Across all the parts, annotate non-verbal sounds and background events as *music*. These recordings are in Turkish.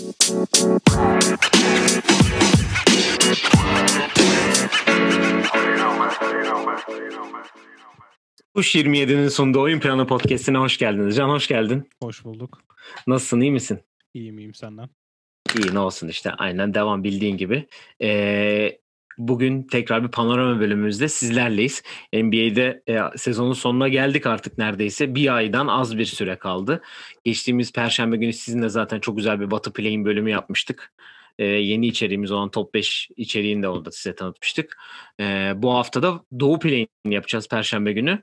Kuş 27'nin sunduğu Oyun Planı Podcast'ine hoş geldiniz. Can hoş geldin. Hoş bulduk. Nasılsın, iyi misin? İyiyim iyiyim senden. İyi ne olsun işte aynen devam bildiğin gibi. Ee, bugün tekrar bir panorama bölümümüzde sizlerleyiz. NBA'de e, sezonun sonuna geldik artık neredeyse. Bir aydan az bir süre kaldı. Geçtiğimiz perşembe günü sizinle zaten çok güzel bir Batı Play'in bölümü yapmıştık. Ee, yeni içeriğimiz olan Top 5 içeriğini de orada size tanıtmıştık. Ee, bu hafta da Doğu Play'ini yapacağız perşembe günü.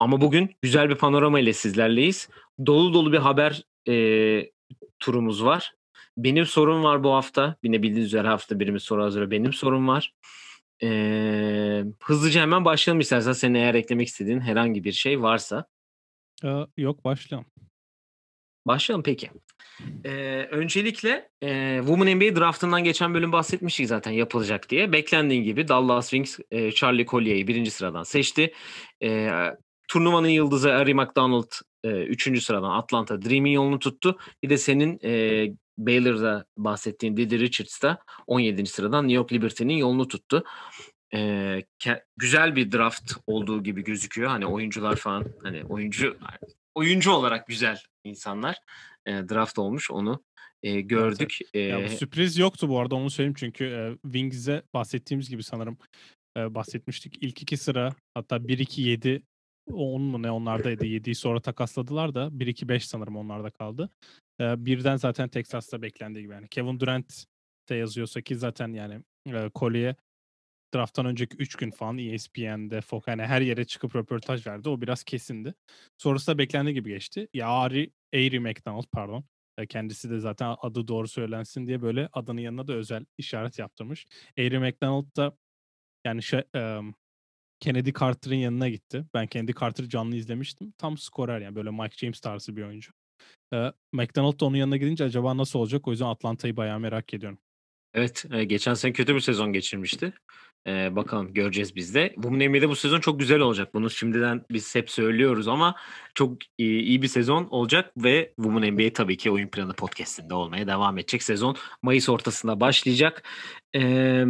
Ama bugün güzel bir panorama ile sizlerleyiz. Dolu dolu bir haber e, turumuz var. Benim sorum var bu hafta. Yine bildiğiniz üzere hafta birimiz soru hazırlıyor. Benim sorum var. Ee, hızlıca hemen başlayalım istersen. Senin eğer eklemek istediğin herhangi bir şey varsa. Ee, yok başlayalım. Başlayalım peki. Ee, öncelikle e, Women NBA draftından geçen bölüm bahsetmiştik zaten yapılacak diye. Beklendiğin gibi Dallas Wings e, Charlie Collier'i birinci sıradan seçti. E, turnuvanın yıldızı Ari McDonald e, üçüncü sıradan Atlanta Dream'in yolunu tuttu. Bir de senin e, Baylor'da bahsettiğin Didi Richards da 17. sıradan New York Liberty'nin yolunu tuttu. Ee, güzel bir draft olduğu gibi gözüküyor. Hani oyuncular falan hani oyuncu oyuncu olarak güzel insanlar e, draft olmuş onu e, gördük. Evet, evet. Ya, bu sürpriz yoktu bu arada onu söyleyeyim çünkü e, Wings'e bahsettiğimiz gibi sanırım e, bahsetmiştik. İlk iki sıra hatta 1-2-7 10 mu ne onlardaydı. 7'yi sonra takasladılar da 1-2-5 sanırım onlarda kaldı. E, birden zaten Texas'ta beklendiği gibi yani Kevin Durant de yazıyorsa ki zaten yani e, Collier drafttan önceki 3 gün falan ESPN'de, Fox hani her yere çıkıp röportaj verdi. O biraz kesindi. Sonrasında beklendiği gibi geçti. Ya Ari, Airy McDonald pardon. Kendisi de zaten adı doğru söylensin diye böyle adının yanına da özel işaret yaptırmış. Airy McDonald da yani şey, um, Kennedy Carter'ın yanına gitti. Ben Kennedy Carter'ı canlı izlemiştim. Tam skorer yani böyle Mike James tarzı bir oyuncu. Ee, McDonald da onun yanına gidince acaba nasıl olacak? O yüzden Atlanta'yı bayağı merak ediyorum. Evet, geçen sene kötü bir sezon geçirmişti. Ee, bakalım göreceğiz biz de. Women NBA'de bu sezon çok güzel olacak. Bunu şimdiden biz hep söylüyoruz ama çok iyi, iyi bir sezon olacak ve Women NBA tabii ki oyun planı podcastinde olmaya devam edecek. Sezon Mayıs ortasında başlayacak. Ee,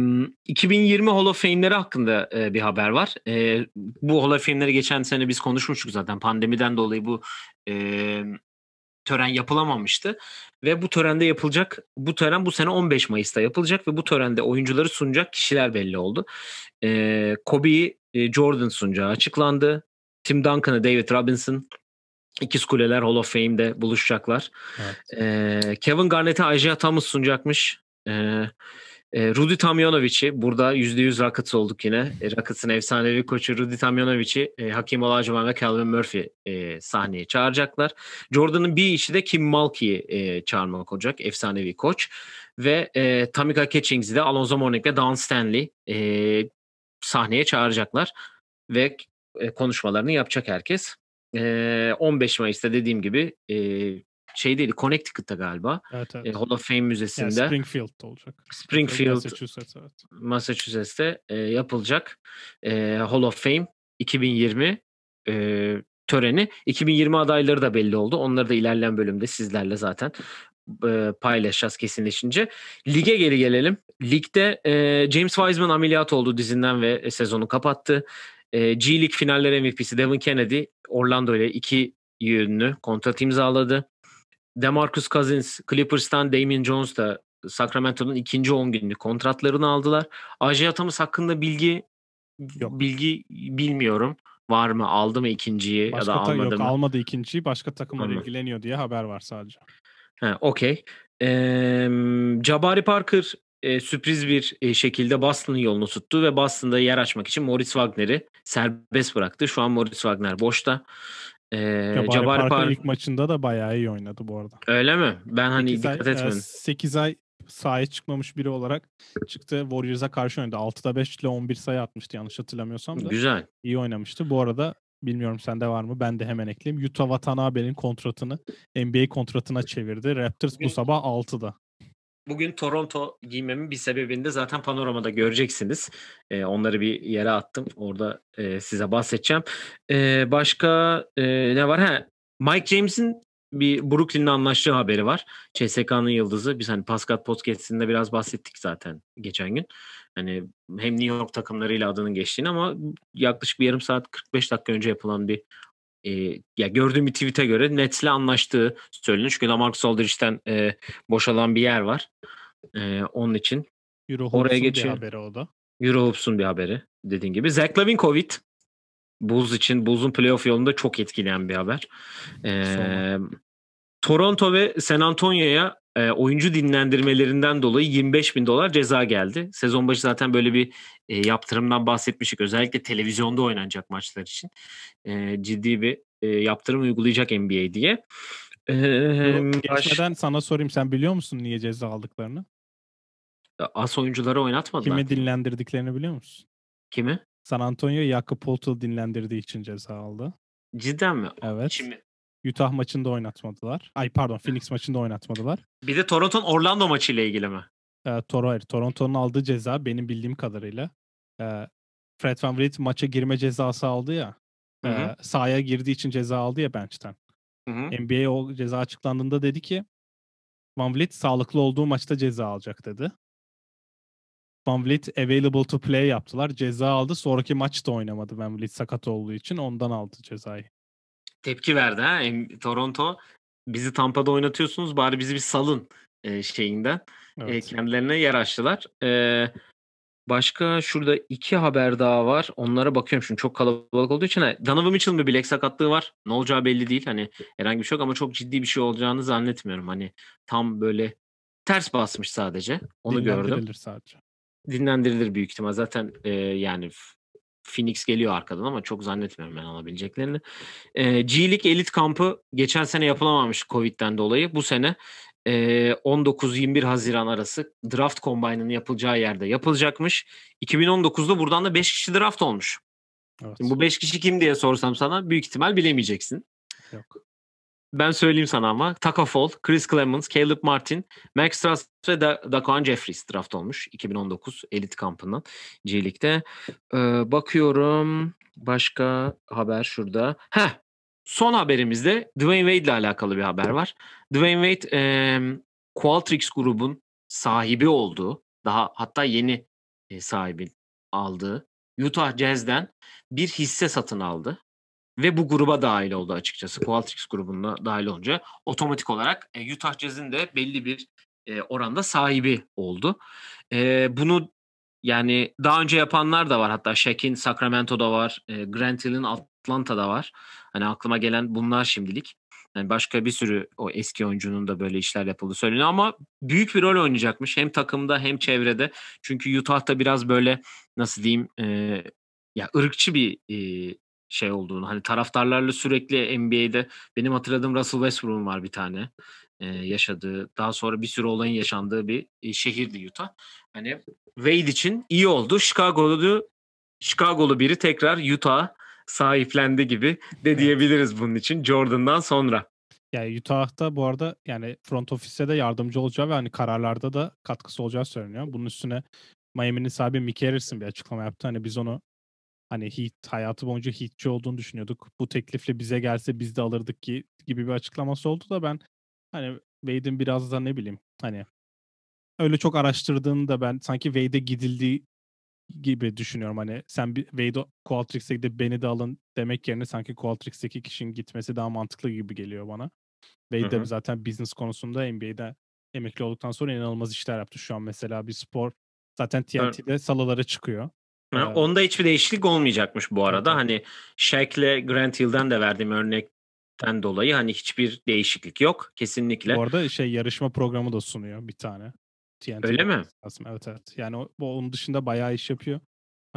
2020 Hall of Fame'leri hakkında e, bir haber var. E, bu Hall of Fame'leri geçen sene biz konuşmuştuk zaten. Pandemiden dolayı bu e, tören yapılamamıştı. Ve bu törende yapılacak, bu tören bu sene 15 Mayıs'ta yapılacak ve bu törende oyuncuları sunacak kişiler belli oldu. Ee, Kobe'yi e, Jordan sunacağı açıklandı. Tim Duncan'ı David Robinson, İkiz Kuleler Hall of Fame'de buluşacaklar. Evet. Ee, Kevin Garnett'e Isaiah Thomas sunacakmış. Ee, e, Rudy Tomjanovic'i burada %100 Rockets olduk yine. E, Rockets'ın efsanevi koçu Rudy Tomjanovic'i e, Hakim Olajuwon ve Calvin Murphy e, sahneye çağıracaklar. Jordan'ın bir işi de Kim Mulkey'i e, çağırmak olacak. Efsanevi koç. Ve Tamika Catchings'i de Alonzo Mourning ve Don Stanley sahneye çağıracaklar. Ve konuşmalarını yapacak herkes. E, 15 Mayıs'ta dediğim gibi şey değil Connecticut'ta galiba. Evet, evet. E, Hall of Fame Müzesi'nde. Yani Springfield'da olacak. Springfield, Massachusetts, evet. Massachusetts'te e, yapılacak e, Hall of Fame 2020 e, töreni. 2020 adayları da belli oldu. Onları da ilerleyen bölümde sizlerle zaten e, paylaşacağız kesinleşince. Lige geri gelelim. Ligde e, James Wiseman ameliyat oldu dizinden ve sezonu kapattı. E, G League finaller MVP'si Devin Kennedy Orlando ile iki yönlü kontrat imzaladı. DeMarcus Cousins, Clippers'tan Damian Jones da Sacramento'nun ikinci 10 günlük kontratlarını aldılar. Ajay Atamış hakkında bilgi yok. bilgi bilmiyorum. Var mı? Aldı mı ikinciyi başka ya da almadı yok, mı? Almadı ikinciyi. Başka takımlar ilgileniyor diye haber var sadece. Ha, okey. Ee, Jabari Parker e, sürpriz bir e, şekilde Boston'ın yolunu tuttu ve Boston'da yer açmak için Moritz Wagner'i serbest bıraktı. Şu an Moritz Wagner boşta. Ee, Jabari, Jabari Parker ilk maçında da bayağı iyi oynadı bu arada. Öyle mi? Ben hani dikkat ay, etmedim. 8 ay sahaya çıkmamış biri olarak çıktı. Warriors'a karşı oynadı. 6'da 5 ile 11 sayı atmıştı yanlış hatırlamıyorsam da. Güzel. İyi oynamıştı. Bu arada bilmiyorum sende var mı? Ben de hemen ekleyeyim. Utah Watanabe'nin kontratını NBA kontratına çevirdi. Raptors bu sabah 6'da. Bugün Toronto giymemin bir sebebini de zaten panoramada göreceksiniz. E, onları bir yere attım. Orada e, size bahsedeceğim. E, başka e, ne var? Ha, Mike James'in bir Brooklyn'le anlaştığı haberi var. CSK'nın yıldızı. Biz hani Pascal Podcast'inde biraz bahsettik zaten geçen gün. Hani hem New York takımlarıyla adının geçtiğini ama yaklaşık bir yarım saat 45 dakika önce yapılan bir e, ya gördüğüm bir tweet'e göre Nets'le anlaştığı söyleniyor. Çünkü Lamarcus Aldridge'den e, boşalan bir yer var. E, onun için Euro Oraya bir geçiyor. haberi o da. Eurohoops'un bir haberi dediğin gibi. Zach Lavin Covid. Bulls için Bulls'un playoff yolunda çok etkileyen bir haber. Sorma. Toronto ve San Antonio'ya e, oyuncu dinlendirmelerinden dolayı 25 bin dolar ceza geldi. Sezon başı zaten böyle bir e, yaptırımdan bahsetmiştik. Özellikle televizyonda oynanacak maçlar için e, ciddi bir e, yaptırım uygulayacak NBA diye. Ee, Bu baş- Geçmeden sana sorayım sen biliyor musun niye ceza aldıklarını? as oyuncuları oynatmadılar. Kimi dinlendirdiklerini biliyor musun? Kimi? San Antonio Jakob Poeltl dinlendirdiği için ceza aldı. Cidden mi? Evet. Şimdi, Utah maçında oynatmadılar. Ay pardon Phoenix maçında oynatmadılar. bir de Toronto'nun Orlando maçıyla ilgili mi? Ee, Toro, hayır, Toronto'nun aldığı ceza benim bildiğim kadarıyla e, Fred VanVleet maça girme cezası aldı ya. Hı hı. e, sahaya girdiği için ceza aldı ya bench'ten. Hı hı. NBA o ceza açıklandığında dedi ki VanVleet sağlıklı olduğu maçta ceza alacak dedi. VanVleet available to play yaptılar. Ceza aldı. Sonraki maçta oynamadı VanVleet sakat olduğu için. Ondan aldı cezayı. Tepki verdi ha. Toronto bizi Tampa'da oynatıyorsunuz bari bizi bir salın e, şeyinden. E, Evet. kendilerine yer açtılar. E, başka şurada iki haber daha var. Onlara bakıyorum şimdi çok kalabalık olduğu için. Ha, Donovan Mitchell'ın bir bilek sakatlığı var. Ne olacağı belli değil. Hani herhangi bir şey yok ama çok ciddi bir şey olacağını zannetmiyorum. Hani tam böyle ters basmış sadece. Onu gördüm Dinlendirilir sadece. dinlendirilir büyük ihtimal. Zaten e, yani Phoenix geliyor arkadan ama çok zannetmiyorum ben alabileceklerini. E, G League Elite kampı geçen sene yapılamamış Covid'den dolayı. Bu sene e, 19-21 Haziran arası draft combine'ının yapılacağı yerde yapılacakmış. 2019'da buradan da 5 kişi draft olmuş. Evet. Şimdi bu 5 kişi kim diye sorsam sana büyük ihtimal bilemeyeceksin. Yok. Ben söyleyeyim sana ama. Taka Fall, Chris Clemens, Caleb Martin, Max Strauss ve da- Daquan Jeffries draft olmuş 2019 elit kampından G League'de. Ee, bakıyorum başka haber şurada. Heh, son haberimizde Dwayne Wade ile alakalı bir haber var. Dwayne Wade em, Qualtrics grubun sahibi olduğu, daha hatta yeni e, sahibi aldığı Utah Jazz'den bir hisse satın aldı ve bu gruba dahil oldu açıkçası. Qualtrics grubuna dahil olunca otomatik olarak e, Utah Jazz'in de belli bir e, oranda sahibi oldu. E, bunu yani daha önce yapanlar da var. Hatta Shaq'in Sacramento'da var. E, Grant Hill'in Atlanta'da var. Hani aklıma gelen bunlar şimdilik. Yani başka bir sürü o eski oyuncunun da böyle işler yapıldığı söyleniyor ama büyük bir rol oynayacakmış hem takımda hem çevrede. Çünkü Utah'ta biraz böyle nasıl diyeyim e, ya ırkçı bir e, şey olduğunu hani taraftarlarla sürekli NBA'de benim hatırladığım Russell Westbrook'un var bir tane e, yaşadığı daha sonra bir sürü olayın yaşandığı bir e, şehirdi Utah. Hani Wade için iyi oldu. Chicago'lu Chicago'lu biri tekrar Utah sahiplendi gibi de diyebiliriz bunun için Jordan'dan sonra. Yani Utah'ta bu arada yani front ofiste de yardımcı olacağı ve hani kararlarda da katkısı olacağı söyleniyor. Bunun üstüne Miami'nin sahibi Mick Harrison bir açıklama yaptı. Hani biz onu hani Heat hayatı boyunca Heat'çi olduğunu düşünüyorduk. Bu teklifle bize gelse biz de alırdık ki gibi bir açıklaması oldu da ben hani Wade'in biraz da ne bileyim hani öyle çok araştırdığını da ben sanki Wade'e gidildiği gibi düşünüyorum. Hani sen bir Wade Qualtrics'e gidip beni de alın demek yerine sanki Qualtrics'teki kişinin gitmesi daha mantıklı gibi geliyor bana. Wade de zaten business konusunda NBA'de emekli olduktan sonra inanılmaz işler yaptı. Şu an mesela bir spor zaten TNT'de salalara çıkıyor. Ha, Evet. Onda hiçbir değişiklik olmayacakmış bu arada. Evet, Hani Shaq'le Grant Hill'den de verdiğim örnekten dolayı hani hiçbir değişiklik yok kesinlikle. Bu arada şey yarışma programı da sunuyor bir tane. TNT'de Öyle mi? lazım. Evet evet. Yani o, onun dışında bayağı iş yapıyor.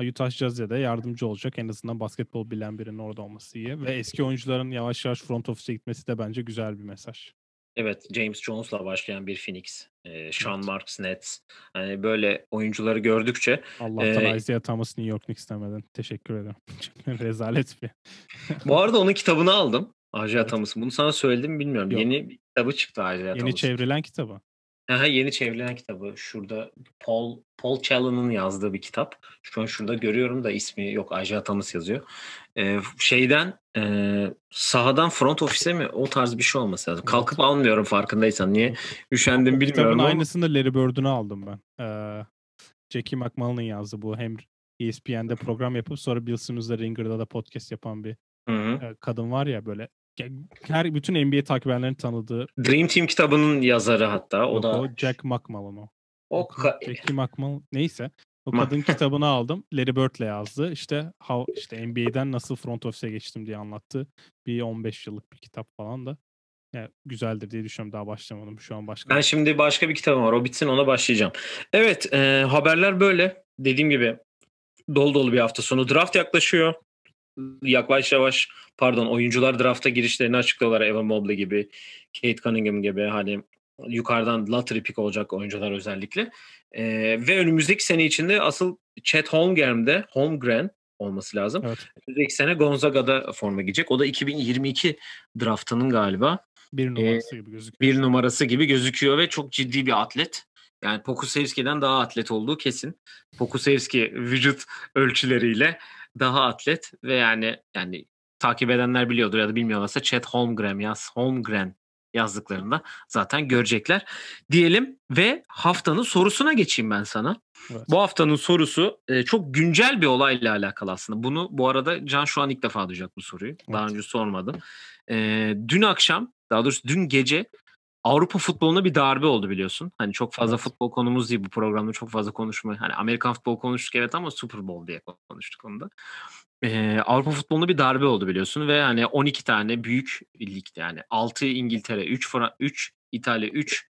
Utah Jazz'e de yardımcı olacak. En azından basketbol bilen birinin orada olması iyi. Ve eski oyuncuların yavaş yavaş front office'e gitmesi de bence güzel bir mesaj. Evet, James Jones'la başlayan bir Phoenix. Ee, Sean Evet. Marks Nets. Hani böyle oyuncuları gördükçe Allah'tan Ee, Isaiah Thomas New York Knicks demeden. Teşekkür ederim. *laughs* Çünkü Rezalet bir. *laughs* Bu arada onun kitabını aldım. Isaiah Evet. Thomas'ın. Bunu sana söyledim mi bilmiyorum. Yok. Yeni bir kitabı çıktı Isaiah Yeni Thomas'ın. çevrilen kitabı. Aha, yeni çevrilen kitabı. Şurada Paul Paul Challen'ın yazdığı bir kitap. Şu an şurada görüyorum da ismi yok. Isaiah Thomas yazıyor. E, şeyden e, sahadan front ofise mi o tarz bir şey olması lazım. Kalkıp almıyorum farkındaysan. Niye üşendim bilmiyorum Kitabın ama. aynısını Larry Bird'ünü aldım ben. Ee, Jackie McMullen'ın yazdı bu. Hem ESPN'de program yapıp sonra Bill Simmons'la Ringer'da da podcast yapan bir Hı hı. e, kadın var ya böyle her bütün NBA takip edenlerin tanıdığı Dream Team kitabının yazarı hatta. O Yok, da o Jack McMullen o. o ka- Jackie McMullen neyse. O kadın *laughs* kitabını aldım. Larry Bird'le yazdı. İşte how, işte NBA'den nasıl front office'e geçtim diye anlattı. Bir 15 yıllık bir kitap falan da. Yani güzeldir diye düşünüyorum. Daha başlamadım. Şu an başka. Ben şimdi başka bir kitabım var. O bitsin ona başlayacağım. Evet e, haberler böyle. Dediğim gibi dolu dolu bir hafta sonu. Draft yaklaşıyor. Yaklaş yavaş pardon oyuncular drafta girişlerini açıklıyorlar. Evan Mobley gibi, Kate Cunningham gibi hani yukarıdan lottery pick olacak oyuncular özellikle. E, ve önümüzdeki sene içinde asıl Chet Holmgren'de Holmgren olması lazım. Evet. Önümüzdeki sene Gonzaga'da forma giyecek. O da 2022 draftının galiba Bir numarası gibi gözüküyor. bir numarası gibi gözüküyor ve çok ciddi bir atlet. Yani Pokusevski'den daha atlet olduğu kesin. Pokusevski vücut ölçüleriyle daha atlet ve yani yani takip edenler biliyordur ya da bilmiyorlarsa Chet Holmgren yaz Holmgren yazdıklarında zaten görecekler. Diyelim ve haftanın sorusuna geçeyim ben sana. Evet. Bu haftanın sorusu e, çok güncel bir olayla alakalı aslında. Bunu bu arada Can şu an ilk defa duyacak bu soruyu. Daha Evet. önce sormadım. E, dün akşam daha doğrusu dün gece Avrupa futboluna bir darbe oldu biliyorsun. Hani çok fazla Evet. futbol konumuz değil bu programda çok fazla konuşma. Hani Amerikan futbol konuştuk evet ama Super Bowl diye konuştuk onu da. E, Avrupa futbolunda bir darbe oldu biliyorsun ve hani 12 tane büyük ligde yani 6 İngiltere, 3 Fra 3 İtalya, 3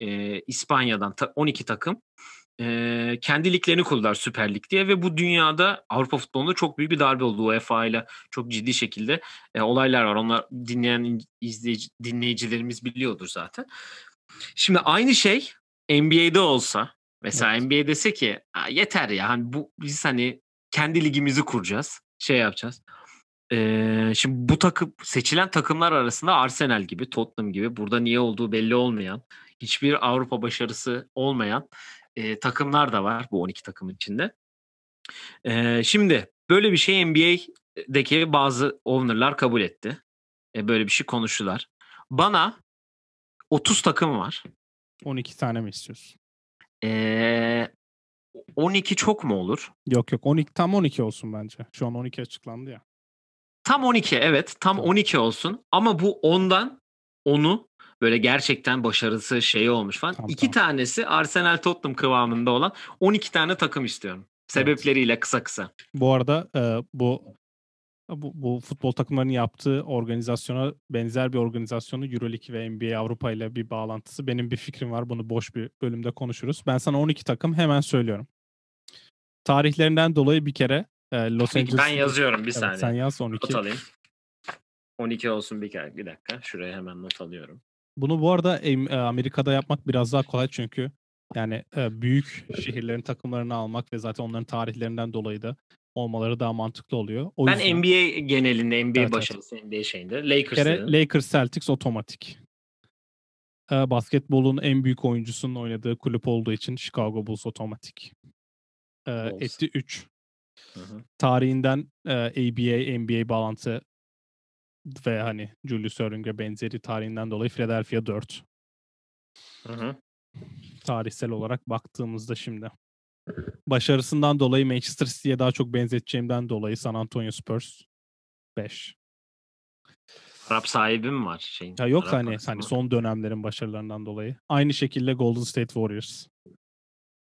e, İspanya'dan ta- 12 takım e, kendi liglerini kurdular Süper Lig diye ve bu dünyada Avrupa futbolunda çok büyük bir darbe oldu UEFA ile çok ciddi şekilde e, olaylar var. Onlar dinleyen in- izleyici, dinleyicilerimiz biliyordur zaten. Şimdi aynı şey NBA'de olsa mesela Evet. NBA dese ki "Aa, yeter ya hani bu biz hani kendi ligimizi kuracağız şey yapacağız. Ee, şimdi bu takım seçilen takımlar arasında Arsenal gibi, Tottenham gibi burada niye olduğu belli olmayan, hiçbir Avrupa başarısı olmayan e, takımlar da var bu 12 takımın içinde. Ee, şimdi böyle bir şey NBA'deki bazı owner'lar kabul etti. E, böyle bir şey konuştular. Bana 30 takım var. 12 tane mi istiyorsun? Ee, 12 çok mu olur? Yok yok 12 tam 12 olsun bence. Şu an 12 açıklandı ya. Tam 12 evet tam Tamam. 12 olsun ama bu ondan onu böyle gerçekten başarısı şey olmuş falan. Tamam, İki tamam. tanesi Arsenal Tottenham kıvamında olan 12 tane takım istiyorum. Sebepleriyle kısa kısa. Bu arada e, bu, bu bu futbol takımlarının yaptığı organizasyona benzer bir organizasyonu EuroLeague ve NBA Avrupa ile bir bağlantısı. Benim bir fikrim var. Bunu boş bir bölümde konuşuruz. Ben sana 12 takım hemen söylüyorum. Tarihlerinden dolayı bir kere e, Los Angeles ben yazıyorum bir Evet, saniye. sen yaz Not 12. alayım. 12 olsun bir, kere- bir dakika. Şuraya hemen not alıyorum. Bunu bu arada e, Amerika'da yapmak biraz daha kolay çünkü yani e, büyük şehirlerin takımlarını almak ve zaten onların tarihlerinden dolayı da olmaları daha mantıklı oluyor. O ben yüzden NBA genelinde NBA Evet, evet. başarısı NBA şeyinde bir Lakers Celtics otomatik. E, basketbolun en büyük oyuncusunun oynadığı kulüp olduğu için Chicago Bulls otomatik. E, Bulls. etti 3. Hı hı. Tarihinden e, ABA, NBA bağlantı ve hani Julius Erving'e benzeri tarihinden dolayı Philadelphia 4. Hı hı. tarihsel olarak baktığımızda şimdi. Başarısından dolayı Manchester City'ye daha çok benzeteceğimden dolayı San Antonio Spurs 5. Arap sahibi mi var şeyin? Ya yok Arap hani hani son dönemlerin başarılarından dolayı. Aynı şekilde Golden State Warriors.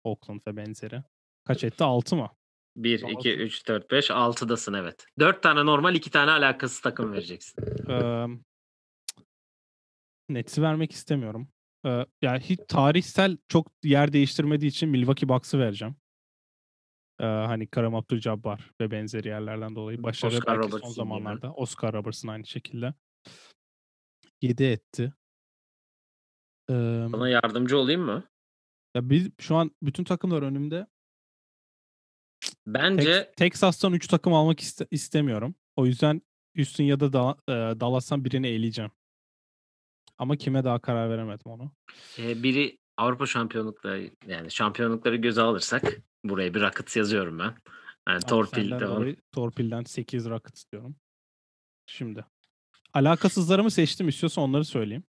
Oakland ve benzeri. Kaç etti? 6 mı? 1, Altı. 2, 3, 4, 5, 6'dasın evet. 4 tane normal, 2 tane alakasız takım vereceksin. Ee, Nets'i vermek istemiyorum. Ee, yani hiç tarihsel çok yer değiştirmediği için Milwaukee Bucks'ı vereceğim. Ee, hani Karim Abdul-Jabbar ve benzeri yerlerden dolayı. Başarı Oscar belki Robertson son zamanlarda. Oscar Robertson aynı şekilde. 7 etti. Ee, Bana yardımcı olayım mı? ya biz şu an bütün takımlar önümde. Bence Tex- Texas'tan 3 takım almak iste- istemiyorum. O yüzden Houston ya da Da- e, Dallas'tan birini eleyeceğim. Ama kime daha karar veremedim onu. e, biri Avrupa şampiyonlukları yani şampiyonlukları göze alırsak buraya bir rakıt yazıyorum ben. Yani torpil torpilden 8 rocket istiyorum. Şimdi. Alakasızlarımı seçtim istiyorsan onları söyleyeyim.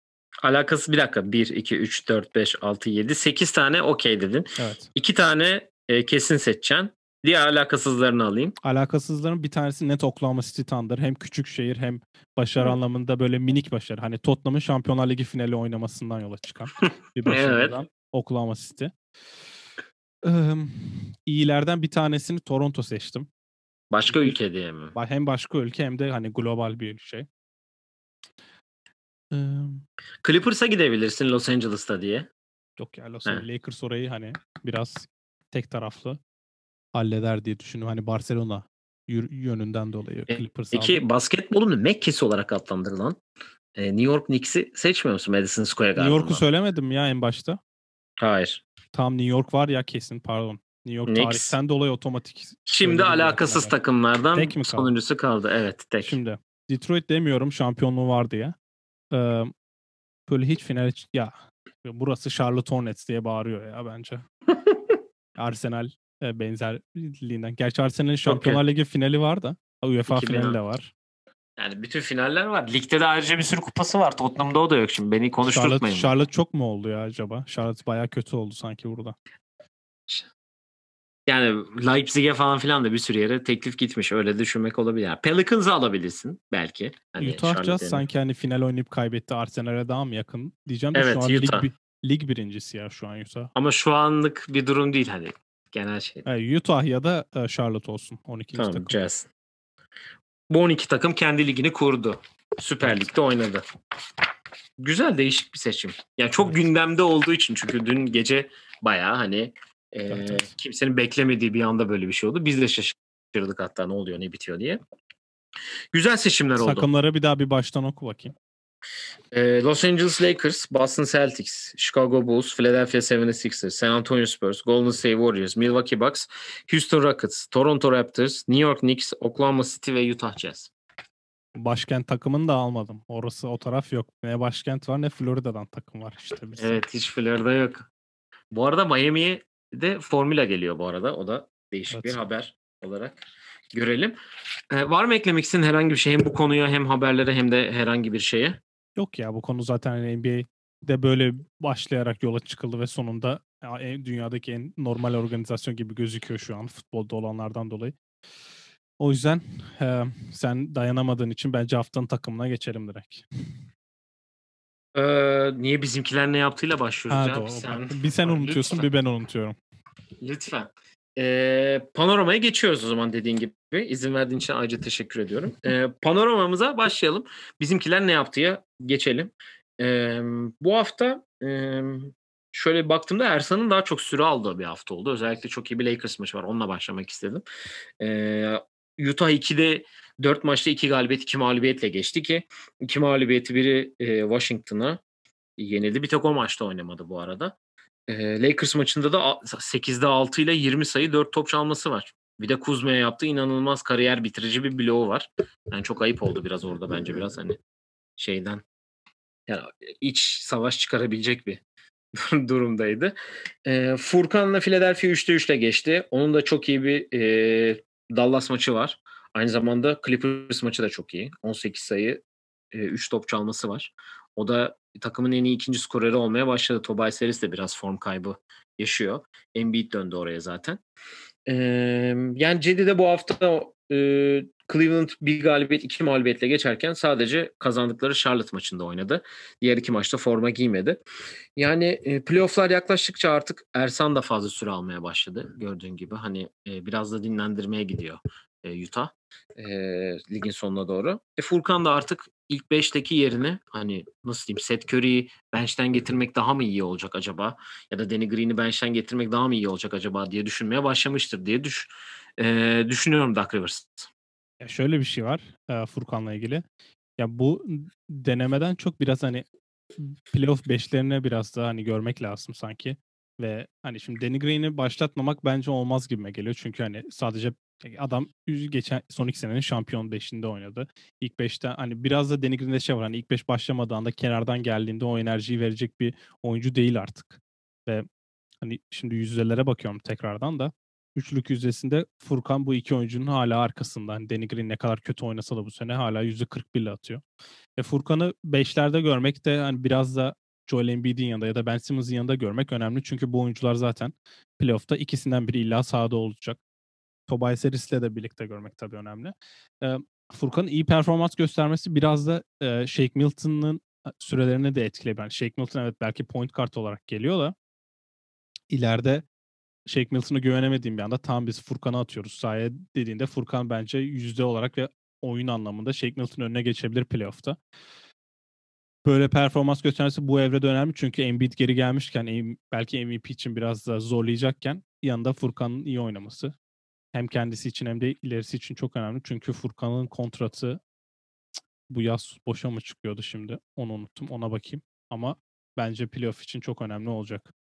Alakası bir dakika. 1, 2, 3, 4, 5, 6, 7, 8 tane okey dedin. Evet. 2 tane e, kesin seçeceksin. Diğer alakasızlarını alayım. Alakasızların bir tanesi net Oklahoma City Thunder. Hem küçük şehir hem başarı Hı. anlamında böyle minik başarı. Hani Tottenham'ın Şampiyonlar Ligi finali oynamasından yola çıkan bir *laughs* başarıdan Oklahoma City. Ee, iyilerden bir tanesini Toronto seçtim. Başka ülke diye mi? Hem başka ülke hem de hani global bir şey. Ee, Clippers'a gidebilirsin Los Angeles'ta diye. yok ya Los. Angeles Lakers orayı hani biraz tek taraflı halleder diye düşünüyorum. Hani Barcelona yönünden dolayı E, Clippers. Peki basketbolun Mekke'si olarak adlandırılan e, New York Knicks'i seçmiyor musun Madison Square New Garden'da? York'u söylemedim ya en başta. Hayır. Tam New York var ya kesin pardon. New York Knicks. tarihten dolayı otomatik. Şimdi alakasız zaten. takımlardan Tek mi kaldı? sonuncusu kaldı. Evet tek. Şimdi Detroit demiyorum şampiyonluğu var diye. Ee, böyle hiç final ya burası Charlotte Hornets diye bağırıyor ya bence. *laughs* Arsenal e, benzerliğinden. Gerçi Arsenal'in Şampiyonlar Ligi finali var da UEFA 2010. finali de var. Yani bütün finaller var. Ligde de ayrıca bir sürü kupası var. Tottenham'da o da yok şimdi. Beni Charlotte, konuşturtmayın. Charlotte çok mu oldu ya acaba? Charlotte bayağı kötü oldu sanki burada. Yani Leipzig'e falan filan da bir sürü yere teklif gitmiş. Öyle düşünmek olabilir. Yani Pelicans'ı alabilirsin belki. Hani Utah Jazz sanki hani final oynayıp kaybetti. Arsenal'e daha mı yakın? Diyeceğim de Evet, şu an Utah. lig, lig birincisi ya şu an Utah. Ama şu anlık bir durum değil hani. Genel şey. Utah ya da e, Charlotte olsun. 12. Tamam takım. Jazz. Bu 12 takım kendi ligini kurdu. Süper Lig'de oynadı. Güzel değişik bir seçim. Yani çok Evet. gündemde olduğu için çünkü dün gece bayağı hani e, kimsenin beklemediği bir anda böyle bir şey oldu. Biz de şaşırdık hatta ne oluyor ne bitiyor diye. Güzel seçimler oldu. Takımlara bir daha bir baştan oku bakayım. Ee, Los Angeles Lakers, Boston Celtics, Chicago Bulls, Philadelphia 76ers, San Antonio Spurs, Golden State Warriors, Milwaukee Bucks, Houston Rockets, Toronto Raptors, New York Knicks, Oklahoma City ve Utah Jazz. Başkent takımını da almadım. Orası o taraf yok. Ne başkent var ne Florida'dan takım var işte. Biz. Evet hiç Florida yok. Bu arada Miami'ye de Formula geliyor bu arada. O da değişik Evet. bir haber olarak görelim. Ee, var mı eklemek istediğin herhangi bir şey hem bu konuya hem haberlere hem de herhangi bir şeye? Yok ya bu konu zaten hani NBA'de böyle başlayarak yola çıkıldı ve sonunda en- dünyadaki en normal organizasyon gibi gözüküyor şu an futbolda olanlardan dolayı. O yüzden e, sen dayanamadığın için bence haftanın takımına geçelim direkt. Ee, niye bizimkiler ne yaptığıyla başlıyoruz Ha, ya? doğru. Sen- Bak, *laughs* bir sen *laughs* unutuyorsun lütfen. bir ben unutuyorum. Lütfen. Ee, panoramaya geçiyoruz o zaman dediğin gibi. İzin verdiğin için ayrıca teşekkür ediyorum. Ee, panoramamıza başlayalım. Bizimkiler ne yaptıya geçelim. Ee, bu hafta e, şöyle baktığımda Ersan'ın daha çok süre aldığı bir hafta oldu. Özellikle çok iyi bir Lakers maçı var. Onunla başlamak istedim. Ee, Utah 2'de 4 maçta 2 galibiyet 2 mağlubiyetle geçti ki 2 mağlubiyeti biri e, Washington'a yenildi. Bir tek o maçta oynamadı bu arada. E, Lakers maçında da a- 8'de 6 ile 20 sayı 4 top çalması var. Bir de Kuzma'ya yaptığı inanılmaz kariyer bitirici bir bloğu var. Yani çok ayıp oldu biraz orada bence biraz hani şeyden yani iç savaş çıkarabilecek bir *laughs* durumdaydı. E, Furkan'la Philadelphia 3'te 3'le geçti. Onun da çok iyi bir e, Dallas maçı var. Aynı zamanda Clippers maçı da çok iyi. 18 sayı, 3 top çalması var. O da takımın en iyi ikinci skoreri olmaya başladı. Tobias Harris de biraz form kaybı yaşıyor. Embiid döndü oraya zaten. Ee, yani Cedi'de bu hafta e, Cleveland bir galibiyet iki mağlubiyetle geçerken sadece kazandıkları Charlotte maçında oynadı. Diğer iki maçta forma giymedi. Yani e, playofflar yaklaştıkça artık Ersan da fazla süre almaya başladı. Gördüğün gibi hani e, biraz da dinlendirmeye gidiyor e, Utah e, ligin sonuna doğru. E, Furkan da artık ilk 5'teki yerini hani nasıl diyeyim Seth Curry'i bench'ten getirmek daha mı iyi olacak acaba? Ya da Danny Green'i bench'ten getirmek daha mı iyi olacak acaba diye düşünmeye başlamıştır diye düş e, düşünüyorum Duck Rivers. Ya şöyle bir şey var e, Furkan'la ilgili. Ya bu denemeden çok biraz hani playoff beşlerine biraz daha hani görmek lazım sanki. Ve hani şimdi Danny Green'i başlatmamak bence olmaz gibime geliyor. Çünkü hani sadece adam geçen son iki senenin şampiyon beşinde oynadı. İlk beşte hani biraz da Danny Green'de şey var. Hani ilk beş başlamadığında kenardan geldiğinde o enerjiyi verecek bir oyuncu değil artık. Ve hani şimdi yüzdelere bakıyorum tekrardan da. üçlük yüzdesinde Furkan bu iki oyuncunun hala arkasında. Hani Danny Green ne kadar kötü oynasa da bu sene hala %41 ile atıyor. Ve Furkan'ı 5'lerde görmek de hani biraz da Joel Embiid'in yanında ya da Ben Simmons'ın yanında görmek önemli. Çünkü bu oyuncular zaten playoff'ta ikisinden biri illa sahada olacak. Tobias Harris'le de birlikte görmek tabii önemli. Ee, Furkan'ın iyi performans göstermesi biraz da e, Shake Milton'ın sürelerini de etkileyebilir. Yani Shake Milton evet belki point kart olarak geliyor da ileride Shake Milton'a güvenemediğim bir anda tam biz Furkan'a atıyoruz sahaya dediğinde Furkan bence yüzde olarak ve oyun anlamında Shake Milton önüne geçebilir playoff'ta. Böyle performans göstermesi bu evrede önemli çünkü Embiid geri gelmişken belki MVP için biraz da zorlayacakken yanında Furkan'ın iyi oynaması hem kendisi için hem de ilerisi için çok önemli. Çünkü Furkan'ın kontratı bu yaz boşa mı çıkıyordu şimdi? Onu unuttum. Ona bakayım. Ama bence playoff için çok önemli olacak.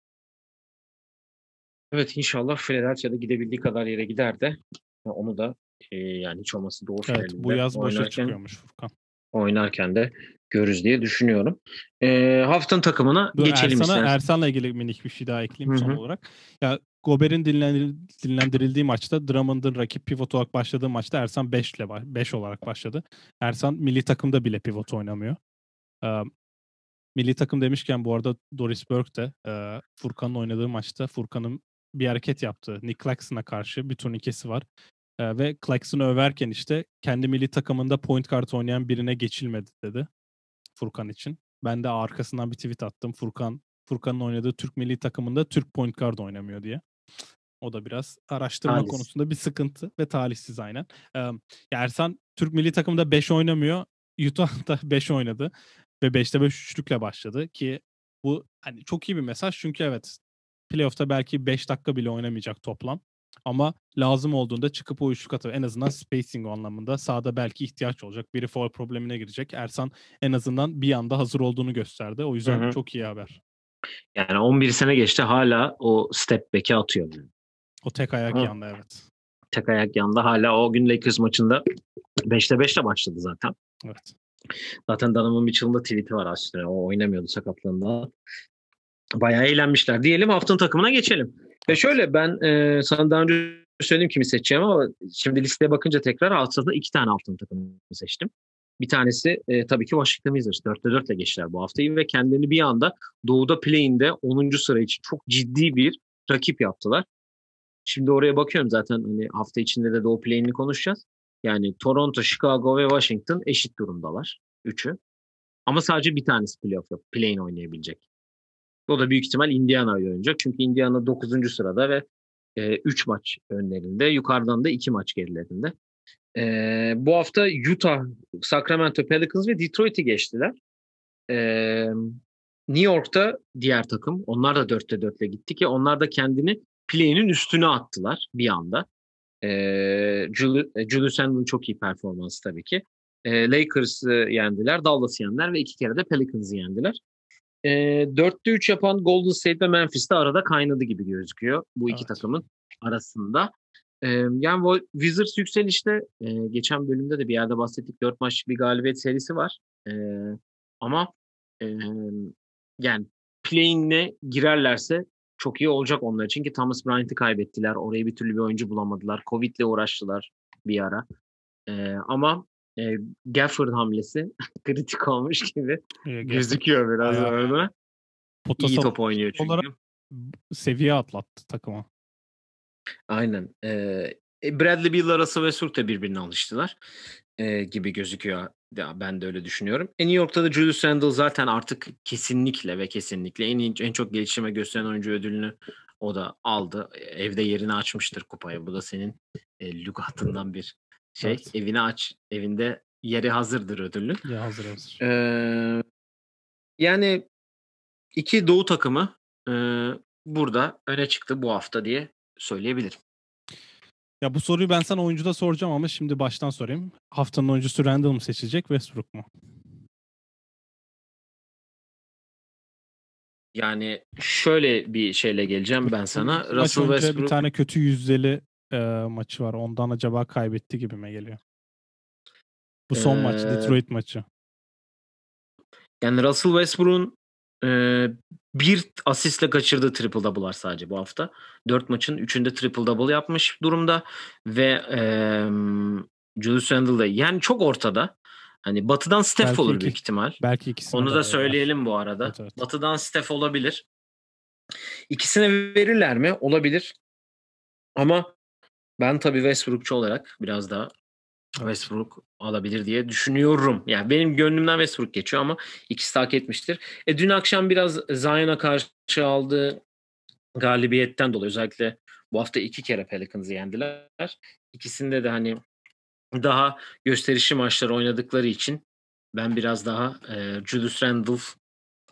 Evet inşallah Philadelphia'da gidebildiği kadar yere gider de onu da e, yani hiç olması doğu Evet bu yaz boşa çıkıyormuş Furkan. Oynarken de görürüz diye düşünüyorum. E, haftanın takımına Dur, geçelim Ersan'a, istersen. Ersan'la ilgili minik bir şey daha ekleyeyim Hı son olarak. Ya Gober'in dinlendir- dinlendirildiği maçta Drummond'ın rakip pivot olarak başladığı maçta Ersan 5 ile 5 olarak başladı. Ersan milli takımda bile pivot oynamıyor. Ee, milli takım demişken bu arada Doris Burke de e, Furkan'ın oynadığı maçta Furkan'ın bir hareket yaptı. Nick Claxton'a karşı bir turnikesi var. Ee, ve Claxton'ı överken işte kendi milli takımında point guard oynayan birine geçilmedi dedi. Furkan için. Ben de arkasından bir tweet attım. Furkan Furkan'ın oynadığı Türk milli takımında Türk point guard oynamıyor diye. O da biraz araştırma Talihsiz. konusunda bir sıkıntı ve talihsiz aynen. Ee, Ersan Türk milli takımında 5 oynamıyor. *laughs* Utah'da 5 oynadı ve 5'te 5 üçlükle başladı ki bu hani çok iyi bir mesaj çünkü evet playoff'ta belki 5 dakika bile oynamayacak toplam. Ama lazım olduğunda çıkıp o üçlük atıyor. En azından spacing anlamında sahada belki ihtiyaç olacak. Biri foul problemine girecek. Ersan en azından bir anda hazır olduğunu gösterdi. O yüzden Hı hı. çok iyi haber. Yani 11 sene geçti hala o step back'e atıyor. Yani. O tek ayak Hı. yanında evet. Tek ayak yanında hala o gün Lakers maçında 5'te 5'le başladı zaten. Evet. Zaten Donovan Mitchell'ın da tweet'i var aslında. O oynamıyordu sakatlığında. Bayağı eğlenmişler. Diyelim haftanın takımına geçelim. Ve şöyle ben e, sana daha önce söyledim kimi seçeceğim ama şimdi listeye bakınca tekrar aslında iki tane haftanın takımını seçtim. Bir tanesi e, tabii ki Washington Wizards. 4'te 4 ile geçtiler bu haftayı ve kendilerini bir anda Doğu'da play'inde 10. sıra için çok ciddi bir rakip yaptılar. Şimdi oraya bakıyorum zaten hani hafta içinde de Doğu play'ini konuşacağız. Yani Toronto, Chicago ve Washington eşit durumdalar. Üçü. Ama sadece bir tanesi playoff yok. Play-in oynayabilecek. O da büyük ihtimal Indiana'yı oynayacak. Çünkü Indiana 9. sırada ve 3 maç önlerinde. Yukarıdan da 2 maç gerilerinde. E, bu hafta Utah, Sacramento Pelicans ve Detroit'i geçtiler. E, New York'ta diğer takım. Onlar da 4'te 4'le gitti ki onlar da kendini play'inin üstüne attılar bir anda. E, Julius, Julius Randle'ın çok iyi performansı tabii ki. E, Lakers'ı yendiler, Dallas'ı yendiler ve iki kere de Pelicans'ı yendiler. E, 4'te 3 yapan Golden State ve Memphis'te arada kaynadı gibi gözüküyor bu iki Evet. takımın arasında. Yani Wizards yükselişte geçen bölümde de bir yerde bahsettik 4 maçlık bir galibiyet serisi var. Ama yani play'inle girerlerse çok iyi olacak onlar için ki Thomas Bryant'ı kaybettiler. Oraya bir türlü bir oyuncu bulamadılar. Covid'le uğraştılar bir ara. Ama e, Gafford hamlesi *laughs* kritik olmuş gibi gözüküyor biraz pota İyi top oynuyor çünkü. olarak seviye atlattı takıma. Aynen. Ee, e, Bradley Beal arası Westbrook da birbirine alıştılar ee, gibi gözüküyor. Ya ben de öyle düşünüyorum. E, New York'ta da Julius Randle zaten artık kesinlikle ve kesinlikle en en çok gelişime gösteren oyuncu ödülünü o da aldı. E, Evde yerini açmıştır kupaya. Bu da senin e, lügatından bir şey. Evet. Evini aç, evinde yeri hazırdır ödülün. Ya hazır hazır. Ee, yani iki doğu takımı e, burada öne çıktı bu hafta diye söyleyebilirim. Ya bu soruyu ben sana oyuncuda soracağım ama şimdi baştan sorayım. Haftanın oyuncusu Randall mı seçecek Westbrook mu? Yani şöyle bir şeyle geleceğim ben sana. Maç Russell önce Westbrook bir tane kötü yüzdeli e, maçı var. Ondan acaba kaybetti gibime geliyor. Bu son maç Ee, Detroit maçı. yani Russell Westbrook'un Eee, 1 asistle kaçırdığı triple double var sadece bu hafta. 4 maçın 3'ünde triple double yapmış durumda ve, emm, Julius Randle da yani çok ortada. Hani batıdan Steph Belki olur iki büyük ihtimal. belki ikisine Onu da var. söyleyelim bu arada. Evet, evet. Batıdan Steph olabilir. İkisine verirler mi? Olabilir. Ama ben tabii Westbrook'çu olarak biraz daha Westbrook alabilir diye düşünüyorum. Yani benim gönlümden Westbrook geçiyor ama ikisi hak etmiştir. E, dün akşam biraz Zion'a karşı aldığı galibiyetten dolayı özellikle bu hafta iki kere Pelicans'ı yendiler. İkisinde de hani daha gösterişli maçlar oynadıkları için ben biraz daha e, Julius Randle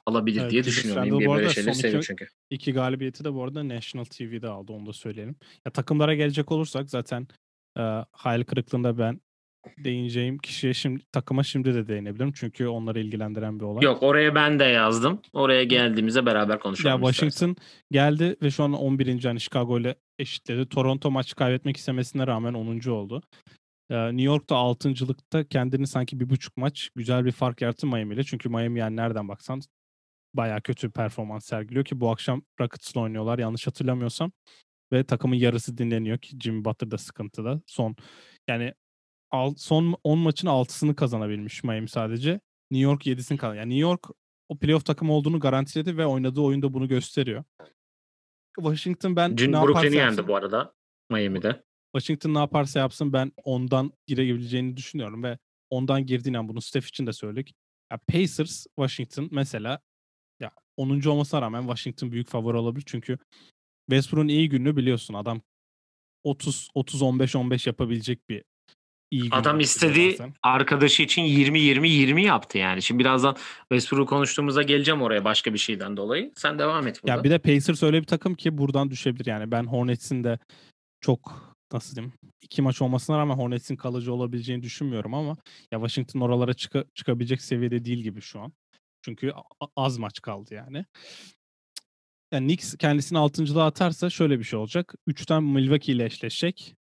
alabilir Evet, diye Julius düşünüyorum. Randle bu arada şeyleri son iki- çünkü. İki galibiyeti de bu arada National TV'de aldı onu da söyleyelim. Ya takımlara gelecek olursak zaten e, hayal kırıklığında ben değineceğim kişiye şimdi takıma şimdi de değinebilirim. Çünkü onları ilgilendiren bir olay. Yok oraya ben de yazdım. Oraya geldiğimizde beraber konuşalım. Ya istersen. Washington geldi ve şu an 11. hani Chicago ile eşitledi. Toronto maç kaybetmek istemesine rağmen 10. oldu. Ee, New York'ta 6.lıkta kendini sanki bir buçuk maç güzel bir fark yarattı Miami ile. Çünkü Miami yani nereden baksan bayağı kötü performans sergiliyor ki bu akşam Rockets'la oynuyorlar yanlış hatırlamıyorsam. Ve takımın yarısı dinleniyor ki Jimmy Butler da sıkıntıda. Son yani al, son 10 maçın 6'sını kazanabilmiş Miami sadece. New York 7'sini kazandı. Yani New York o playoff takımı olduğunu garantiledi ve oynadığı oyunda bunu gösteriyor. Washington ben Dün ne Brooklyn'i yapsın, yendi bu arada Miami'de. Washington ne yaparsa yapsın ben ondan girebileceğini düşünüyorum ve ondan girdiğin an bunu Steph için de söyledik. Ya Pacers, Washington mesela ya 10. olmasına rağmen Washington büyük favori olabilir çünkü Westbrook'un iyi gününü biliyorsun. Adam 30 30 15 15 yapabilecek bir iyi Adam istediği bazen. arkadaşı için 20-20-20 yaptı yani. Şimdi birazdan Westbrook konuştuğumuzda geleceğim oraya başka bir şeyden dolayı. Sen devam et burada. Ya bir de Pacers öyle bir takım ki buradan düşebilir. Yani ben Hornets'in de çok nasıl diyeyim iki maç olmasına rağmen Hornets'in kalıcı olabileceğini düşünmüyorum ama ya Washington oralara çıka- çıkabilecek seviyede değil gibi şu an. Çünkü az maç kaldı yani. Yani Knicks kendisini altıncılığa atarsa şöyle bir şey olacak. Üçten Milwaukee ile eşleşecek.